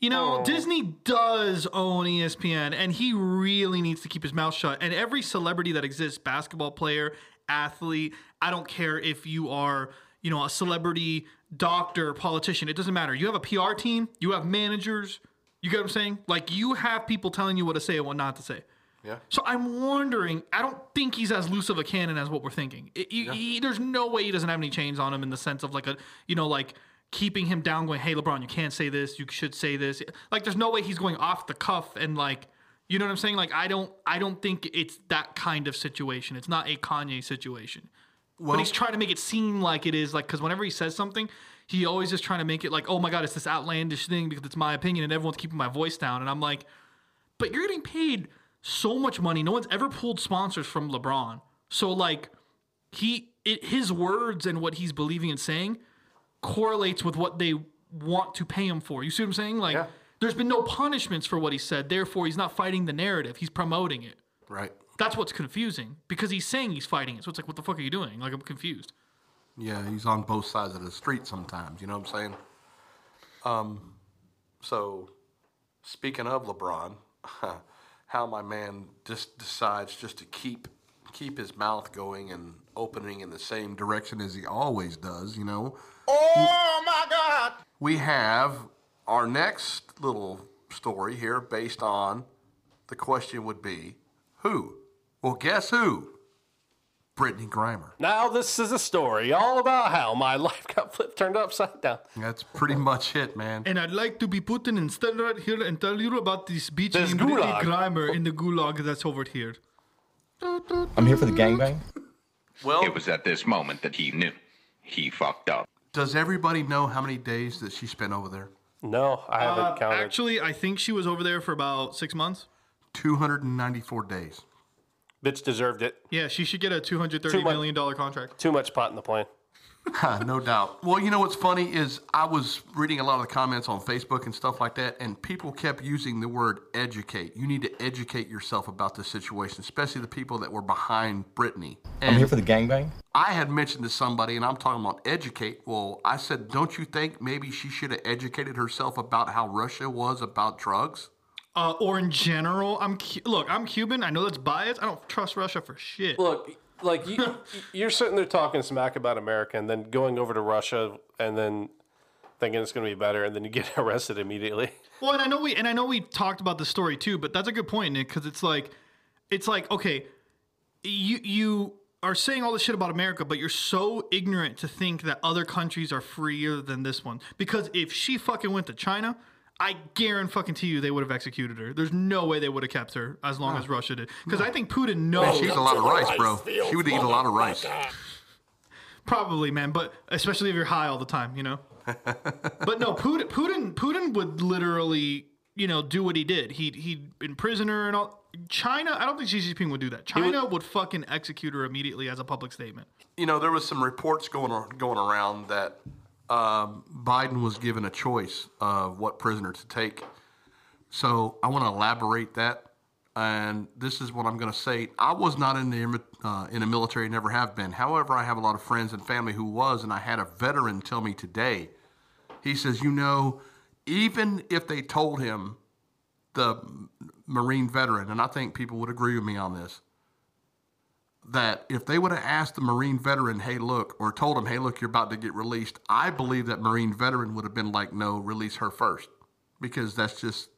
you know, Disney does own ESPN, and he really needs to keep his mouth shut. And every celebrity that exists, basketball player, athlete, I don't care if you are, you know, a celebrity, doctor, politician, it doesn't matter. You have a PR team, you have managers, you get what I'm saying? Like you have people telling you what to say and what not to say. Yeah. So I'm wondering. I don't think he's as loose of a cannon as what we're thinking. It- you- he- there's no way he doesn't have any chains on him in the sense of like a, you know, like keeping him down, going, "Hey, LeBron, you can't say this. You should say this." Like, there's no way he's going off the cuff and like, you know what I'm saying? Like, I don't, I don't think it's that kind of situation. It's not a Kanye situation. Well- but he's trying to make it seem like it is, like, because whenever he says something, he always is trying to make it like, "Oh my God, it's this outlandish thing because it's my opinion and everyone's keeping my voice down." And I'm like, but you're getting paid so much money. No one's ever pulled sponsors from LeBron. So like he it, his words and what he's believing and saying correlates with what they want to pay him for. You see what I'm saying? Like there's been no punishments for what he said. Therefore, he's not fighting the narrative. He's promoting it. Right. That's what's confusing because he's saying he's fighting it. So it's like, what the fuck are you doing? Like I'm confused. Yeah, he's on both sides of the street sometimes. You know what I'm saying? Um, so speaking of LeBron, (laughs) how my man just decides just to keep keep his mouth going and opening in the same direction as he always does. You know. Oh my God! We have our next little story here based on the question would be who? Well, guess who? Brittney Griner. Now this is a story all about how my (laughs) life got flipped, turned upside down. That's pretty much it, man. And I'd like to be put in instead right here and tell you about this beach This named Brittney. Griner in the gulag that's over here. I'm here for the gangbang. Well, it was at this moment that he knew he fucked up. Does everybody know how many days that she spent over there? No, I haven't Uh, counted. Actually, I think she was over there for about six months. 294 days. Bitch deserved it. Yeah, she should get a two hundred thirty Too much- million dollar contract. Too much pot in the plane. Ha, (laughs) ah, no doubt. Well, you know what's funny is I was reading a lot of the comments on Facebook and stuff like that, and people kept using the word educate. You need to educate yourself about this situation, especially the people that were behind Brittney. I'm here for the gangbang. I had mentioned to somebody, and I'm talking about educate. Well, I said, don't you think maybe she should have educated herself about how Russia was about drugs? Uh, or in general, I'm look. I'm Cuban. I know that's biased. I don't trust Russia for shit. Look, like (laughs) you, you're sitting there talking smack about America, and then going over to Russia, and then thinking it's going to be better, and then you get (laughs) arrested immediately. Well, and I know we and I know we talked about the story too, but that's a good point, Nick, because it's like, it's like okay, you you are saying all this shit about America, but you're so ignorant to think that other countries are freer than this one. Because if she fucking went to China, I guarantee fucking to you they would have executed her. There's no way they would have kept her as long as Russia did. Because I think Putin knows. Man, eats a lot of rice, bro. She would eat a lot of rice. Probably, man, but especially if you're high all the time, you know. (laughs) but no, Putin, Putin, Putin would literally, you know, do what he did. He he'd been prisoner and all. China, I don't think Xi Jinping would do that. China would fucking execute her immediately as a public statement. You know, there was some reports going on, going around that um, Biden was given a choice of what prisoner to take. So I want to elaborate that, and this is what I'm going to say. I was not in the uh, in the military, never have been. However, I have a lot of friends and family who was, and I had a veteran tell me today. He says, you know, even if they told him the Marine veteran, and I think people would agree with me on this, that if they would have asked the Marine veteran, hey, look, or told him, hey, look, you're about to get released, I believe that Marine veteran would have been like, no, release her first, because that's just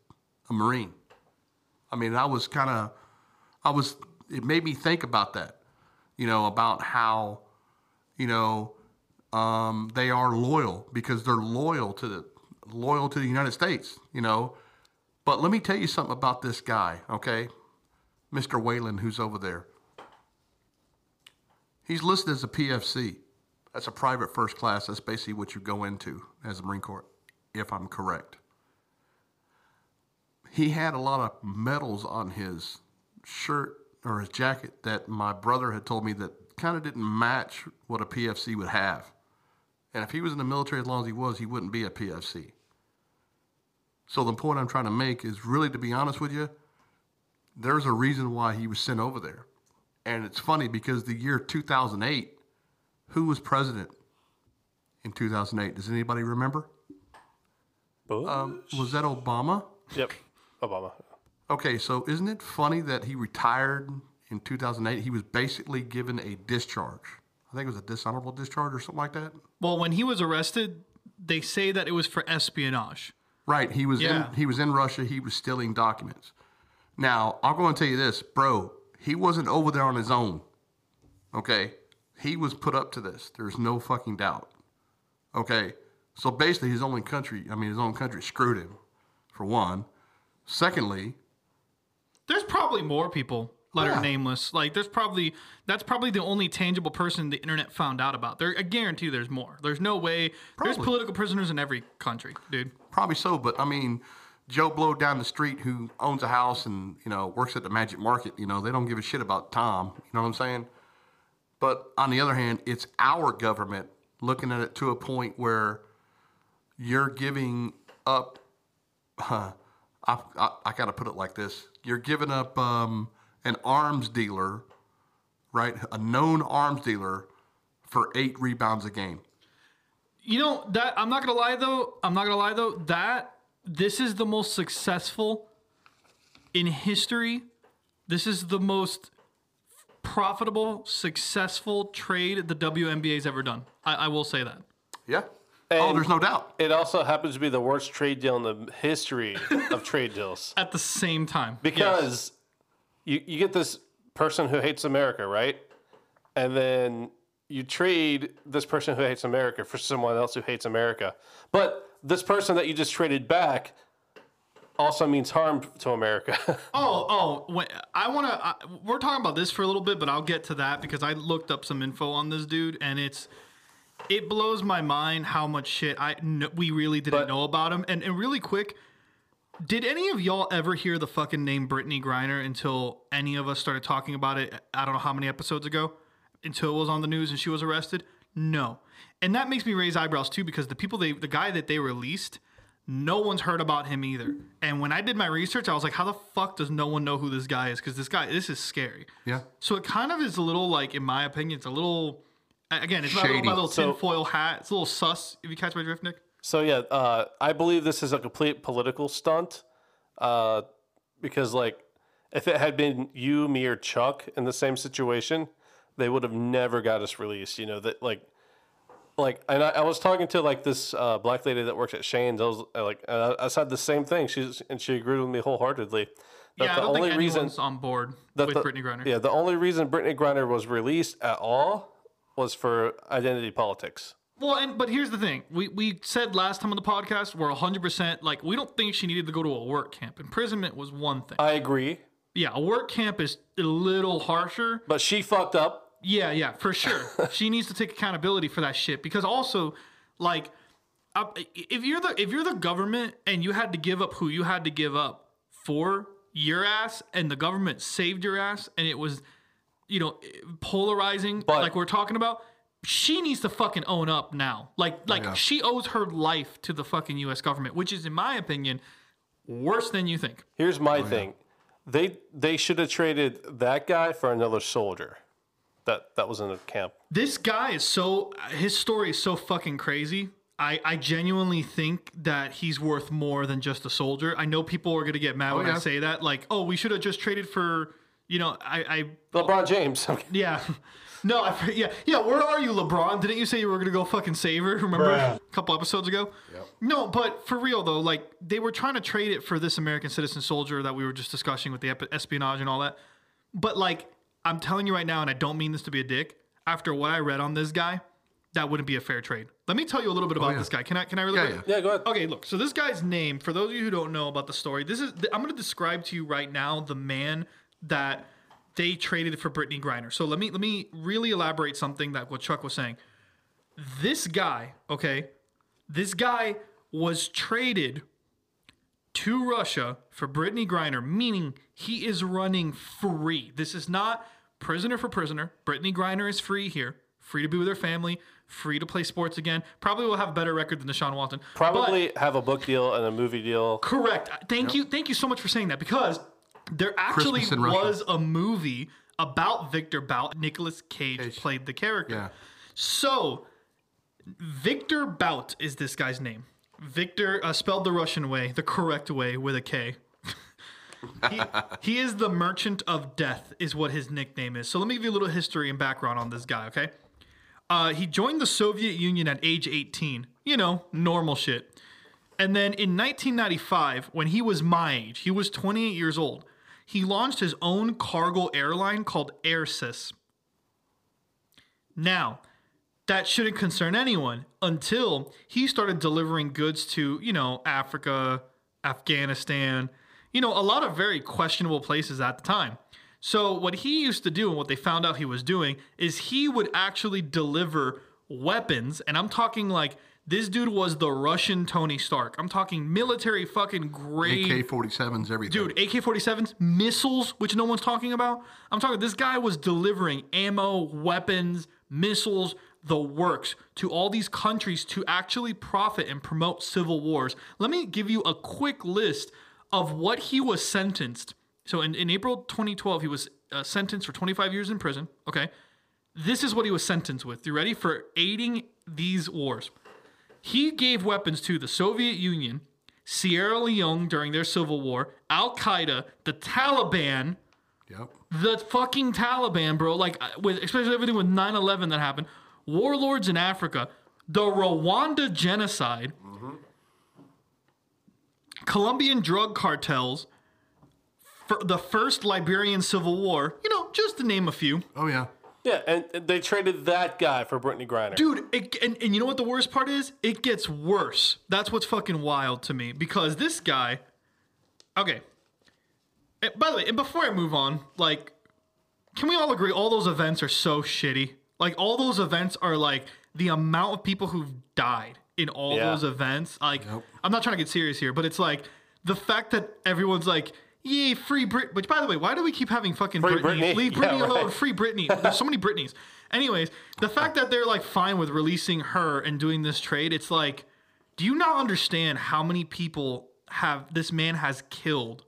a Marine. I mean, I was kind of, I was, it made me think about that, you know, about how, you know, um, they are loyal because they're loyal to the loyal to the United States, you know. But let me tell you something about this guy, okay? Mr. Whelan, who's over there. He's listed as a PFC. That's a private first class. That's basically what you go into as a Marine Corps, if I'm correct. He had a lot of medals on his shirt or his jacket that my brother had told me that kind of didn't match what a PFC would have. And if he was in the military as long as he was, he wouldn't be a PFC. So the point I'm trying to make is really, to be honest with you, there's a reason why he was sent over there. And it's funny because the year 2008, who was president in 2008? Does anybody remember? Um, was that Obama? Yep, Obama. Okay, so isn't it funny that he retired in 2008? He was basically given a discharge. I think it was a dishonorable discharge or something like that. Well, when he was arrested, they say that it was for espionage. Right. He was Yeah. in he was in Russia. He was stealing documents. Now, I'm going to tell you this, bro. He wasn't over there on his own. Okay? He was put up to this. There's no fucking doubt. Okay? So basically, his own country, I mean, his own country screwed him, for one. Secondly, There's probably more people let Yeah. her nameless. Like there's probably that's probably the only tangible person the internet found out about. There, I guarantee there's more. There's no way. There's political prisoners in every country, dude. probably so, but I mean, Joe Blow down the street who owns a house and, you know, works at the Magic Market, you know, they don't give a shit about Tom. You know what I'm saying? But on the other hand, it's our government looking at it to a point where you're giving up. I, I, I got to put it like this: you're giving up um, an arms dealer, right? A known arms dealer for eight rebounds a game. You know that I'm not gonna lie though. I'm not gonna lie though. That this is the most successful in history. This is the most profitable, successful trade the WNBA's ever done. I, I will say that. Yeah. oh, there's no doubt. It also happens to be the worst trade deal in the history of (laughs) trade deals. At the same time, Because you, you get this person who hates America, right? And then you trade this person who hates America for someone else who hates America. But this person that you just traded back also means harm to America. (laughs) Oh, oh, when, I want to. We're talking about this for a little bit, but I'll get to that because I looked up some info on this dude, and it's it blows my mind how much shit I kn- we really didn't know about him. And, and really quick, did any of y'all ever hear the fucking name Brittney Griner until any of us started talking about it? I don't know how many episodes ago, until it was on the news and she was arrested. No, and that makes me raise eyebrows too because the people they, the guy that they released. No one's heard about him either. And when I did my research, I was like, how the fuck does no one know who this guy is? Because this guy, this is scary. Yeah. So it kind of is a little like, in my opinion, it's a little. Again, it's not a little, Shady. my little So- tinfoil hat. It's a little sus. If you catch my drift, Nick. So yeah, uh, I believe this is a complete political stunt, uh, because like, if it had been you, me, or Chuck in the same situation, they would have never got us released. You know that like, like, and I, I was talking to like this uh, black lady that works at Shane's. I was uh, like, uh, I said the same thing. She's and she agreed with me wholeheartedly. That yeah, I don't think anyone's on board that with the- Brittney Griner. Yeah, the only reason Brittney Griner was released at all was for identity politics. Well, and but here's the thing: we we said last time on the podcast we're 100 percent like we don't think she needed to go to a work camp. Imprisonment was one thing. I agree. Yeah, a work camp is a little harsher. But she fucked up. Yeah, yeah, for sure. (laughs) she needs to take accountability for that shit because also, like, if you're the if you're the government and you had to give up who you had to give up for your ass, and the government saved your ass, and it was, you know, polarizing, like we're talking about. She needs to fucking own up now. Like, oh, like Yeah. she owes her life to the fucking U.S. government, which is, in my opinion, worse than you think. Here's my oh, thing. They they should have traded that guy for another soldier. That that was in the camp. This guy is so his story is so fucking crazy. I, I genuinely think that he's worth more than just a soldier. I know people are gonna get mad Oh, when I say that. Like, oh, we should have just traded for, you know, I, I LeBron James. yeah, (laughs) no, I, yeah, yeah. Where are you, LeBron? Didn't you say you were gonna go fucking save her? (laughs) Remember Bruh. a couple episodes ago? No, but for real though, like they were trying to trade it for this American citizen soldier that we were just discussing with the ep- espionage and all that. But like, I'm telling you right now, and I don't mean this to be a dick. After what I read on this guy, that wouldn't be a fair trade. Let me tell you a little bit oh, about yeah. this guy. Can I? Can I really? Yeah, quick? yeah. go ahead. Okay, look. So this guy's name, for those of you who don't know about the story, this is I'm going to describe to you right now the man that they traded for Brittney Griner. So let me let me really elaborate something that what Chuck was saying. This guy, okay, this guy was traded to Russia for Brittney Griner, meaning he is running free. This is not prisoner for prisoner. Brittney Griner is free here, free to be with her family, free to play sports again. Probably will have a better record than Deshaun Watson. But- Probably have a book deal and a movie deal. Correct. Uh, thank you. Thank you so much for saying that because there actually Christmas Russia. was a movie about Victor Bout. Nicolas Cage played the character. Yeah. So Victor Bout is this guy's name. Victor, uh, spelled the Russian way, the correct way with a K. (laughs) he, he is the Merchant of Death, is what his nickname is. So let me give you a little history and background on this guy, okay? Uh, he joined the Soviet Union at age 18. You know, normal shit. And then in 1995, when he was my age, he was 28 years old, he launched his own cargo airline called Air Cess. Now, that shouldn't concern anyone until he started delivering goods to, you know, Africa, Afghanistan, you know, a lot of very questionable places at the time. So, what he used to do and what they found out he was doing is he would actually deliver weapons. And I'm talking like this dude was the Russian Tony Stark. I'm talking military fucking grade. AK 47s, everything. Dude, AK 47s, missiles, which no one's talking about. I'm talking, this guy was delivering ammo, weapons, missiles, the works to all these countries to actually profit and promote civil wars. Let me give you a quick list of what he was sentenced. So in, in April 2012, he was uh, sentenced for 25 years in prison. Okay. This is what he was sentenced with. You ready? For aiding these wars. He gave weapons to the Soviet Union, Sierra Leone during their civil war, Al Qaeda, the Taliban, Yep. the fucking Taliban, bro. Like, uh, with especially everything with 9 11 that happened, warlords in Africa, the Rwanda genocide, Colombian drug cartels, for the first Liberian civil war, you know, just to name a few. Oh, yeah. Yeah, and and they traded that guy for Brittney Griner. Dude, it, and, and you know what the worst part is? It gets worse. That's what's fucking wild to me because this guy. Okay. By the way, and before I move on, like, can we all agree all those events are so shitty? Like, all those events are like the amount of people who've died in all Yeah. those events. Like, I'm not trying to get serious here, but it's like the fact that everyone's like, yay, free Brit. Which, by the way, why do we keep having fucking Free Britney? Britney. Leave (laughs) Yeah, Britney alone. right. Free Britney. There's so many Britneys. Anyways, the fact that they're like fine with releasing her and doing this trade, it's like, do you not understand how many people have this man has killed?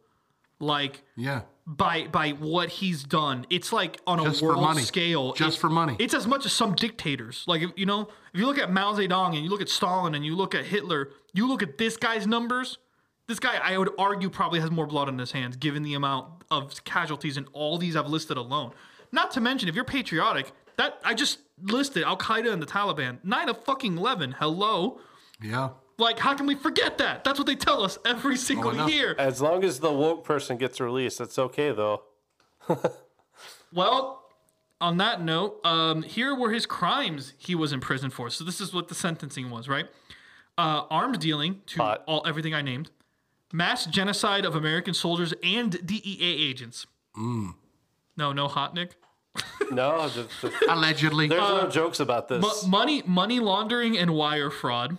Like, Yeah. By by what he's done. It's like on a Just world money. scale. Just it- for money. It's as much as some dictators. Like if, you know, if you look at Mao Zedong and you look at Stalin and you look at Hitler, you look at this guy's numbers. This guy, I would argue, probably has more blood on his hands, given the amount of casualties in all these I've listed alone. Not to mention, if you're patriotic, that I just listed Al Qaeda and the Taliban, nine of fucking eleven. Hello, Yeah. Like how can we forget that? That's what they tell us every single know. year. As long as the woke person gets released, that's okay though. (laughs) Well, on that note, um, here were his crimes he was in prison for. So this is what the sentencing was, right? Uh, arms dealing to Pot. all everything I named, mass genocide of American soldiers and DEA agents. Mm. No, no hot Nick. (laughs) No, just, just- Allegedly. there's Uh, no jokes about this. Mo- money, money laundering and wire fraud,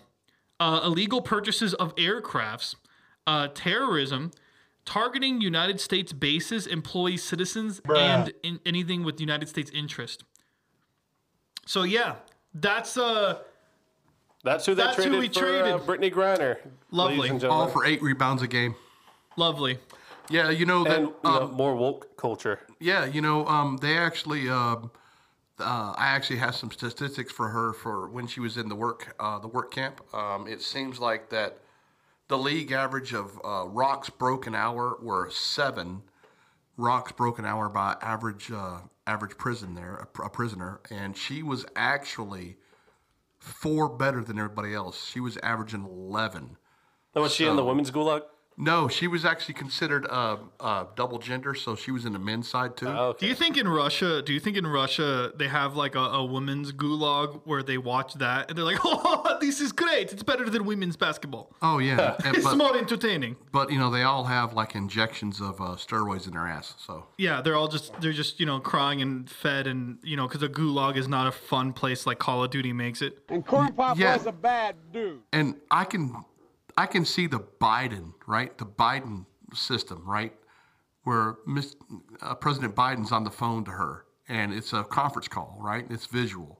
uh, illegal purchases of aircrafts, uh, terrorism, targeting United States bases, employees, citizens, and in, anything with United States interest. So yeah, that's uh that's who they that's who we for traded. Uh, Brittney Griner. Lovely. and All for eight rebounds a game. lovely. Yeah, you know that. and you know, um, more woke culture. Yeah, you know, um, they actually, um, uh, I actually have some statistics for her for when she was in the work, uh, the work camp. Um, it seems like that the league average of uh, rocks broken hour were seven rocks broken hour by average uh, average prison there, a, a prisoner, and she was actually four better than everybody else. She was averaging eleven. Now, was she in the women's gulag? No, she was actually considered uh, uh, double gender, so she was in the men's side too. Oh, Do you think in Russia? Do you think in Russia they have like a, a women's gulag where they watch that and they're like, (laughs) "Oh, this is great! It's better than women's basketball. Oh yeah, (laughs) and- It's but, more entertaining." but you know they all have like injections of uh, steroids in their ass. So Yeah, they're all just they're just you know crying and fed and you know because a gulag is not a fun place like Call of Duty makes it. And Corn Pop Yeah. was a bad dude. and I can I can see the Biden right, the Biden system right, where Miss, uh, President Biden's on the phone to her and it's a conference call right, it's visual,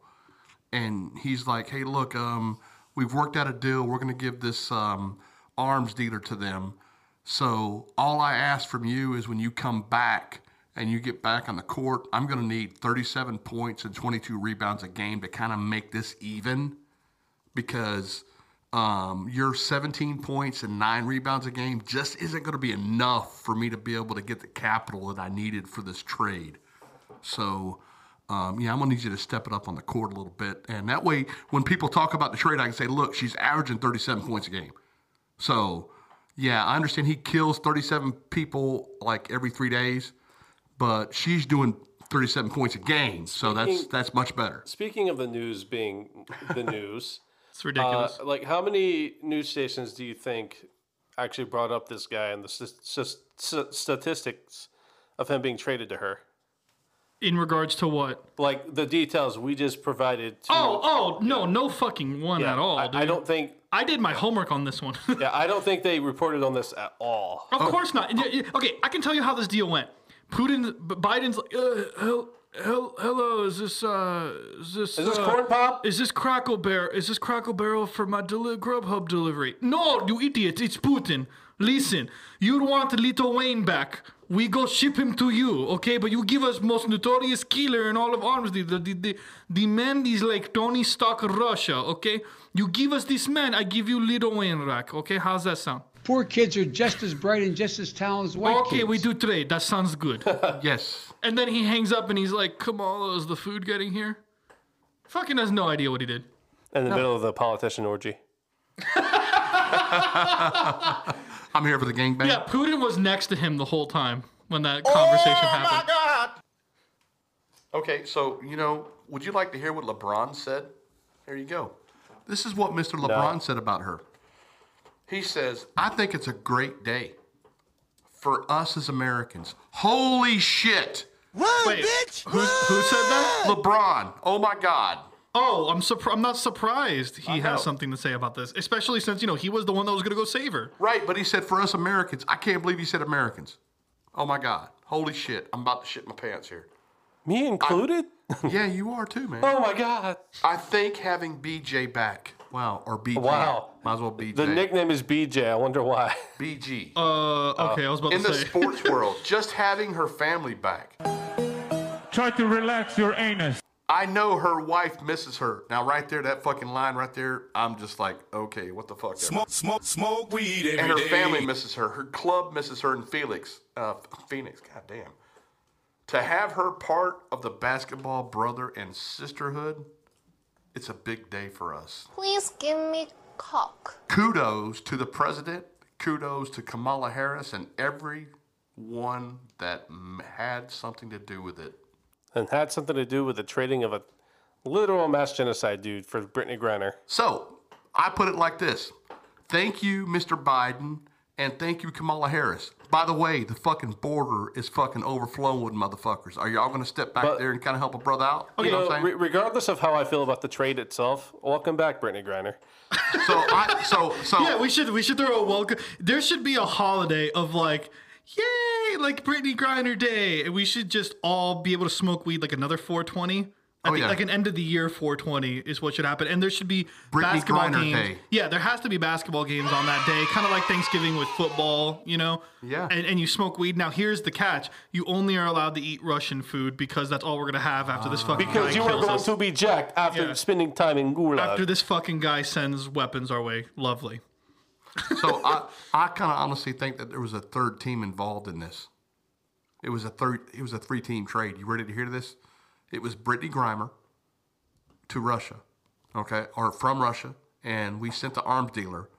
and he's like, hey look, um, we've worked out a deal. We're going to give this um, arms dealer to them. So all I ask from you is when you come back and you get back on the court, I'm going to need 37 points and 22 rebounds a game to kind of make this even because um, your 17 points and nine rebounds a game just isn't going to be enough for me to be able to get the capital that I needed for this trade. So, um, yeah, I'm going to need you to step it up on the court a little bit. And that way, when people talk about the trade, I can say, look, she's averaging 37 points a game. So, yeah, I understand he kills 37 people like every three days, but she's doing 37 points a game. So that's that's much better. Speaking of the news being the news, it's ridiculous. Uh, like, how many news stations do you think actually brought up this guy and the st- st- st- statistics of him being traded to her? In regards to what? Like the details we just provided. To, Oh, oh, no, no fucking one Yeah, at all. I. I don't think. I did my homework on this one. Yeah, I don't think they reported on this at all. Of course not. Okay, I can tell you how this deal went. Putin, Biden's uh, hel- hel- hello, is this, uh, is this, Is this uh, corn pop? Is this Crackle Bear? Is this Crackle Barrel for my deli- Grubhub delivery? No, you idiot! It's Putin. Listen, you want Little Wayne back. We go ship him to you, okay? But you give us most notorious killer in all of arms. The the the, the man is like Tony Stark of Russia, okay? You give us this man, I give you Little Wayne rack, okay? How's that sound? Poor kids are just as bright and just as talented as white okay, kids. we do trade. That sounds good. (laughs) yes. And then he hangs up and he's like, Kamala, is the food getting here? Fucking has no idea what he did. In the middle of the politician orgy. (laughs) I'm here for the gangbang. Yeah, Putin was next to him the whole time when that oh conversation happened. Oh my God. Okay, so you know, would you like to hear what LeBron said? Here you go. This is what Mr. LeBron said about her. He says, "I think it's a great day for us as Americans." Holy shit! Wait, who, who said that? LeBron. Oh my God. Oh, I'm surprised. I'm not surprised he I know. has something to say about this, especially since you know he was the one that was going to go save her. Right, but he said for us Americans. I can't believe he said Americans. Oh my God. Holy shit. I'm about to shit my pants here. Me included? (laughs) yeah, you are too, man. Oh my God. I think having BJ back. Wow, or BJ. Wow. Might as well BJ. The nickname is BJ. I wonder why. (laughs) BG. Uh, okay, I was about to say. In to the say. (laughs) sports world, just having her family back. Try to relax your anus. I know her wife misses her. Now, right there, that fucking line right there, I'm just like, okay, what the fuck? Smoke, smoke, smoke weed every and her day. family misses her. Her club misses her and Felix, uh, Phoenix. Goddamn. To have her part of the basketball brother and sisterhood, it's a big day for us. Please give me cock. Kudos to the president. Kudos to Kamala Harris and everyone that had something to do with it. And had something to do with the trading of a literal mass genocide dude for Brittney Griner. So I put it like this Thank you, Mr. Biden, and thank you, Kamala Harris. By the way, the fucking border is fucking overflowing with motherfuckers. Are y'all going to step back But- there and kind of help a brother out? You You know know, what I'm saying? re- regardless of how I feel about the trade itself, welcome back, Brittney Griner. So I so so yeah, we should we should throw a welcome. There should be a holiday of like, yay, like Brittney Griner Day, and we should just all be able to smoke weed like another 420. I Oh, think yeah. like an end of the year 420 is what should happen, and there should be Brittney basketball Griner games. Day. Yeah, there has to be basketball games on that day, kind of like Thanksgiving with football, you know. Yeah. And, and you smoke weed. Now here's the catch: you only are allowed to eat Russian food because that's all we're gonna have after this fucking Because guy you are kills going us. to be jacked after Yeah. spending time in Gulag. After this fucking guy sends weapons our way, lovely. so I, I kind of honestly think that there was a third team involved in this. It was a third. It was a three-team trade. You ready to hear this? It was Brittney Griner to Russia, okay, or from Russia, and we sent the arms dealer,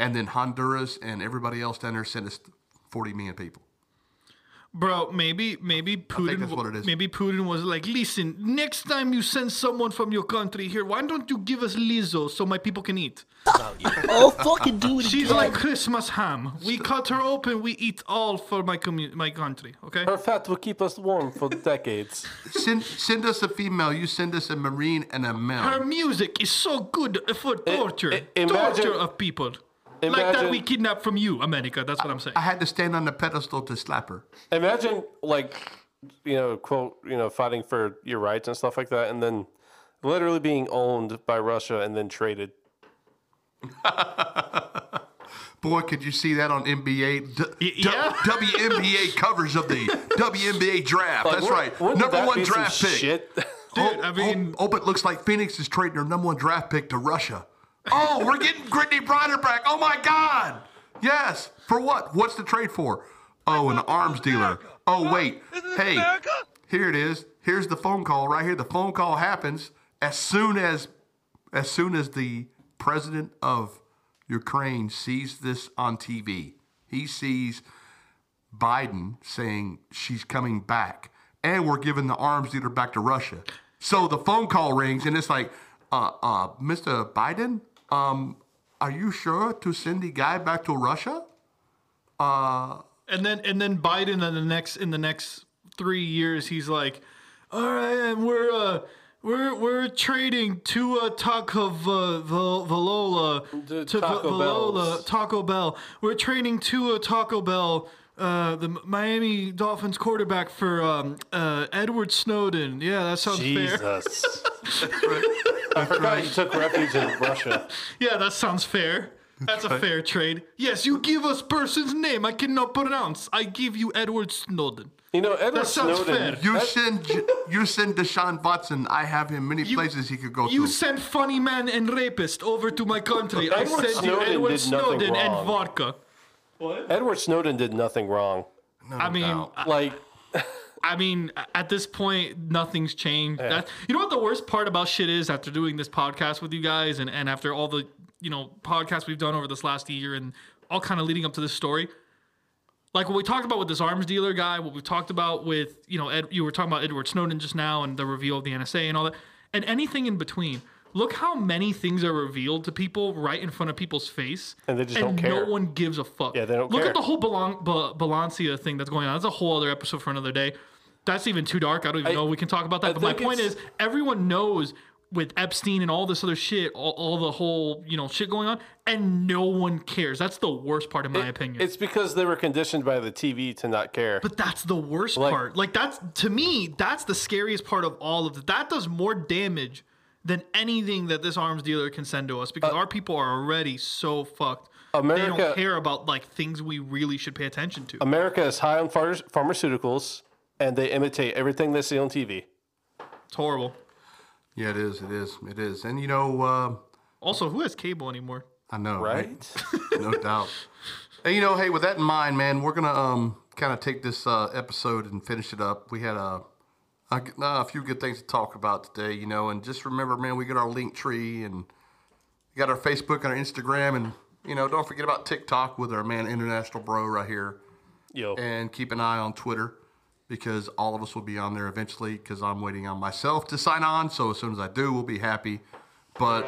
and then Honduras and everybody else down there sent us forty million people. Bro, maybe maybe Putin what it is. maybe Putin was like, listen, next time you send someone from your country here, why don't you give us Lizzo so my people can eat? (laughs) Oh, fucking do it She's again. like Christmas ham. We cut her open, we eat all for my commu- my country. Okay. Her fat will keep us warm for decades. (laughs) Send send us a female. You send us a marine and a male. Her music is so good for torture, i- imagine- torture of people. Like that imagine- we kidnapped from you, America. That's what I'm saying. I had to stand on the pedestal to slap her. Imagine, like, you know, quote, you know, fighting for your rights and stuff like that, and then literally being owned by Russia and then traded. (laughs) Boy, could you see that on NBA? D- yeah. (laughs) D- WNBA covers of the WNBA draft. Like, That's wouldn't- right. Number that one draft pick. Shit? Dude, oh, I mean- oh, oh, but it looks like Phoenix is trading their number one draft pick to Russia. Oh, we're getting Brittney Griner back. Oh my God. Yes. For what? What's the trade for? Oh, an arms dealer. Oh, wait. Hey, here it is. Here's the phone call right here. The phone call happens as soon as as soon as the president of Ukraine sees this on TV. He sees Biden saying she's coming back. and we're giving the arms dealer back to Russia. So the phone call rings, and it's like, uh, uh, Mr. Biden, um, are you sure to send the guy back to Russia? Uh, And then and then Biden in the next in the next three years, he's like, all right, and we're uh we're we're trading Tua Taco uh, Valola to Taco Valola Taco Bell. We're trading Tua Taco Bell. Uh, the Miami Dolphins quarterback for um, uh, Edward Snowden. Yeah, that sounds fair. Jesus. (laughs) I forgot you took refuge in Russia. (laughs) Yeah, that sounds fair. That's a fair trade. Yes, you give us person's name I cannot pronounce. I give you Edward Snowden. You know, Edward That sounds Snowden. fair. you send you send Deshaun Watson. I have him many places he could go You to. send funny man and rapist over to my country. I Edward send you Edward did Snowden and wrong. Vodka. Edward Snowden did nothing wrong. I mean, Like, (laughs) I mean, at this point, nothing's changed. That, you know what the worst part about shit is after doing this podcast with you guys and, and after all the, you know, podcasts we've done over this last year and all kind of leading up to this story? Like what we talked about with this arms dealer guy, what we talked about with, you know, Ed, you were talking about Edward Snowden just now and the reveal of the NSA and all that, and anything in between. Look how many things are revealed to people right in front of people's face, And they just don't care. no one gives a fuck. Yeah, they don't Look care. at the whole Balan- Ba- Balancia thing that's going on. That's a whole other episode for another day. That's even too dark. I don't even I- know. We can talk about I that. But my point is, everyone knows with Epstein and all this other shit, all, all the whole you know shit going on, and no one cares. That's the worst part, in my opinion. it's because they were conditioned by the TV to not care. But that's the worst Like- part. Like that's to me, that's the scariest part of all of it. That does more damage than anything that this arms dealer can send to us because our people are already so fucked. they Uh, America- don't care about like things we really should pay attention to. America is high on phar- pharmaceuticals, and they imitate everything they see on TV. It's horrible. yeah, it is. It is. It is. And you know, uh, Also, who has cable anymore? I know, Right? (laughs) no doubt. And you know, hey, with that in mind, man, we're gonna um kind of take this uh, episode and finish it up. We had a, a uh, a few good things to talk about today, you know, and just remember, man, we got our link tree and we got our Facebook and our Instagram, and you know, don't forget about TikTok with our man International Bro right here, Yo. and keep an eye on Twitter because all of us will be on there eventually. Because I'm waiting on myself to sign on, so as soon as I do, we'll be happy. But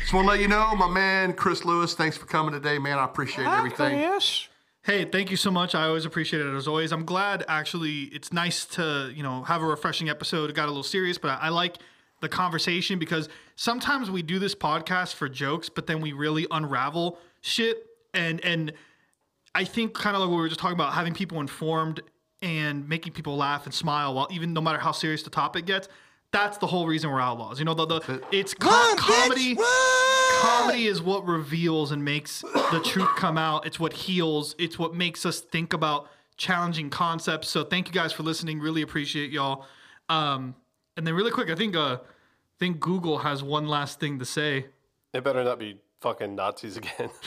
just want to let you know, my man Chris Lewis, thanks for coming today, man. I appreciate everything. Yes. Hey, thank you so much. I always appreciate it as always. I'm glad actually it's nice to, you know, have a refreshing episode. It got a little serious, but I, I like the conversation because sometimes we do this podcast for jokes, but then we really unravel shit and and I think kind of like what we were just talking about, having people informed and making people laugh and smile while even no matter how serious the topic gets. That's the whole reason we're outlaws. You know, the, the it's com- comedy. Comedy is what reveals and makes the truth come out. It's what heals. It's what makes us think about challenging concepts. So thank you guys for listening. Really appreciate y'all. Um, and then really quick, I think uh, I think Google has one last thing to say. It better not be fucking Nazis again. (laughs)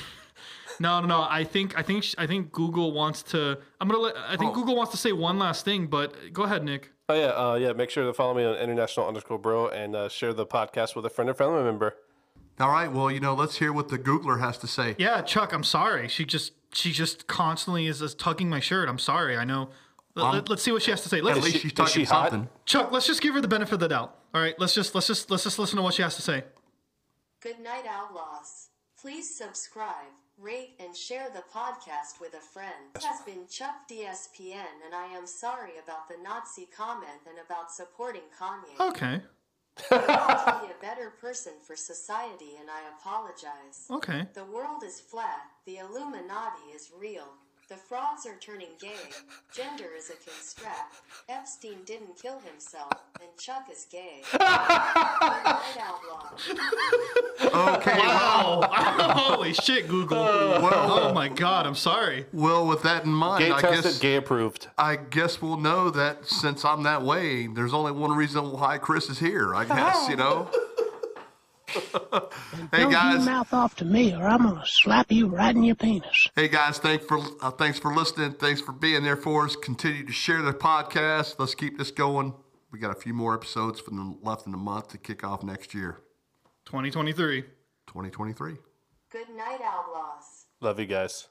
No, no, no. I think I think I think Google wants to. I'm gonna let. I think Google wants to say one last thing, but go ahead, Nick. Oh yeah, uh, yeah. Make sure to follow me on international underscore bro and uh, share the podcast with a friend or family member. All right, well, you know, let's hear what the Googler has to say. Yeah, Chuck. I'm sorry. She just she just constantly is, is tugging my shirt. I'm sorry. I know. Let, Um, us see what she has to say. Let's, At least she's talking something. Chuck, let's just give her the benefit of the doubt. All right, let's just let's just let's just listen to what she has to say. Good night, Outlaws. Please subscribe, rate, and share the podcast with a friend. This has been Chuck DSPN, and I am sorry about the Nazi comment and about supporting Kanye. Okay. I want to be a better person for society, and I apologize. Okay. The world is flat. The Illuminati is real. The frogs are turning gay. Gender is a construct. Epstein didn't kill himself, and Chuck is gay. (laughs) Good night, Outlaws. Okay. Wow. (laughs) Holy shit, Google. Uh, oh my god, I'm sorry. Well, with that in mind, Gay I tested, guess gay approved. I guess we'll know that since I'm that way, there's only one reason why Chris is here. I guess you know. Hey Don't you guys, mouth off to me, or I'm gonna slap you right in your penis. hey guys, thanks for uh, thanks for listening. Thanks for being there for us. Continue to share the podcast. Let's keep this going. We got a few more episodes from the left in the month to kick off next year, 2023. 2023. Good night, Outlaws. Love you guys.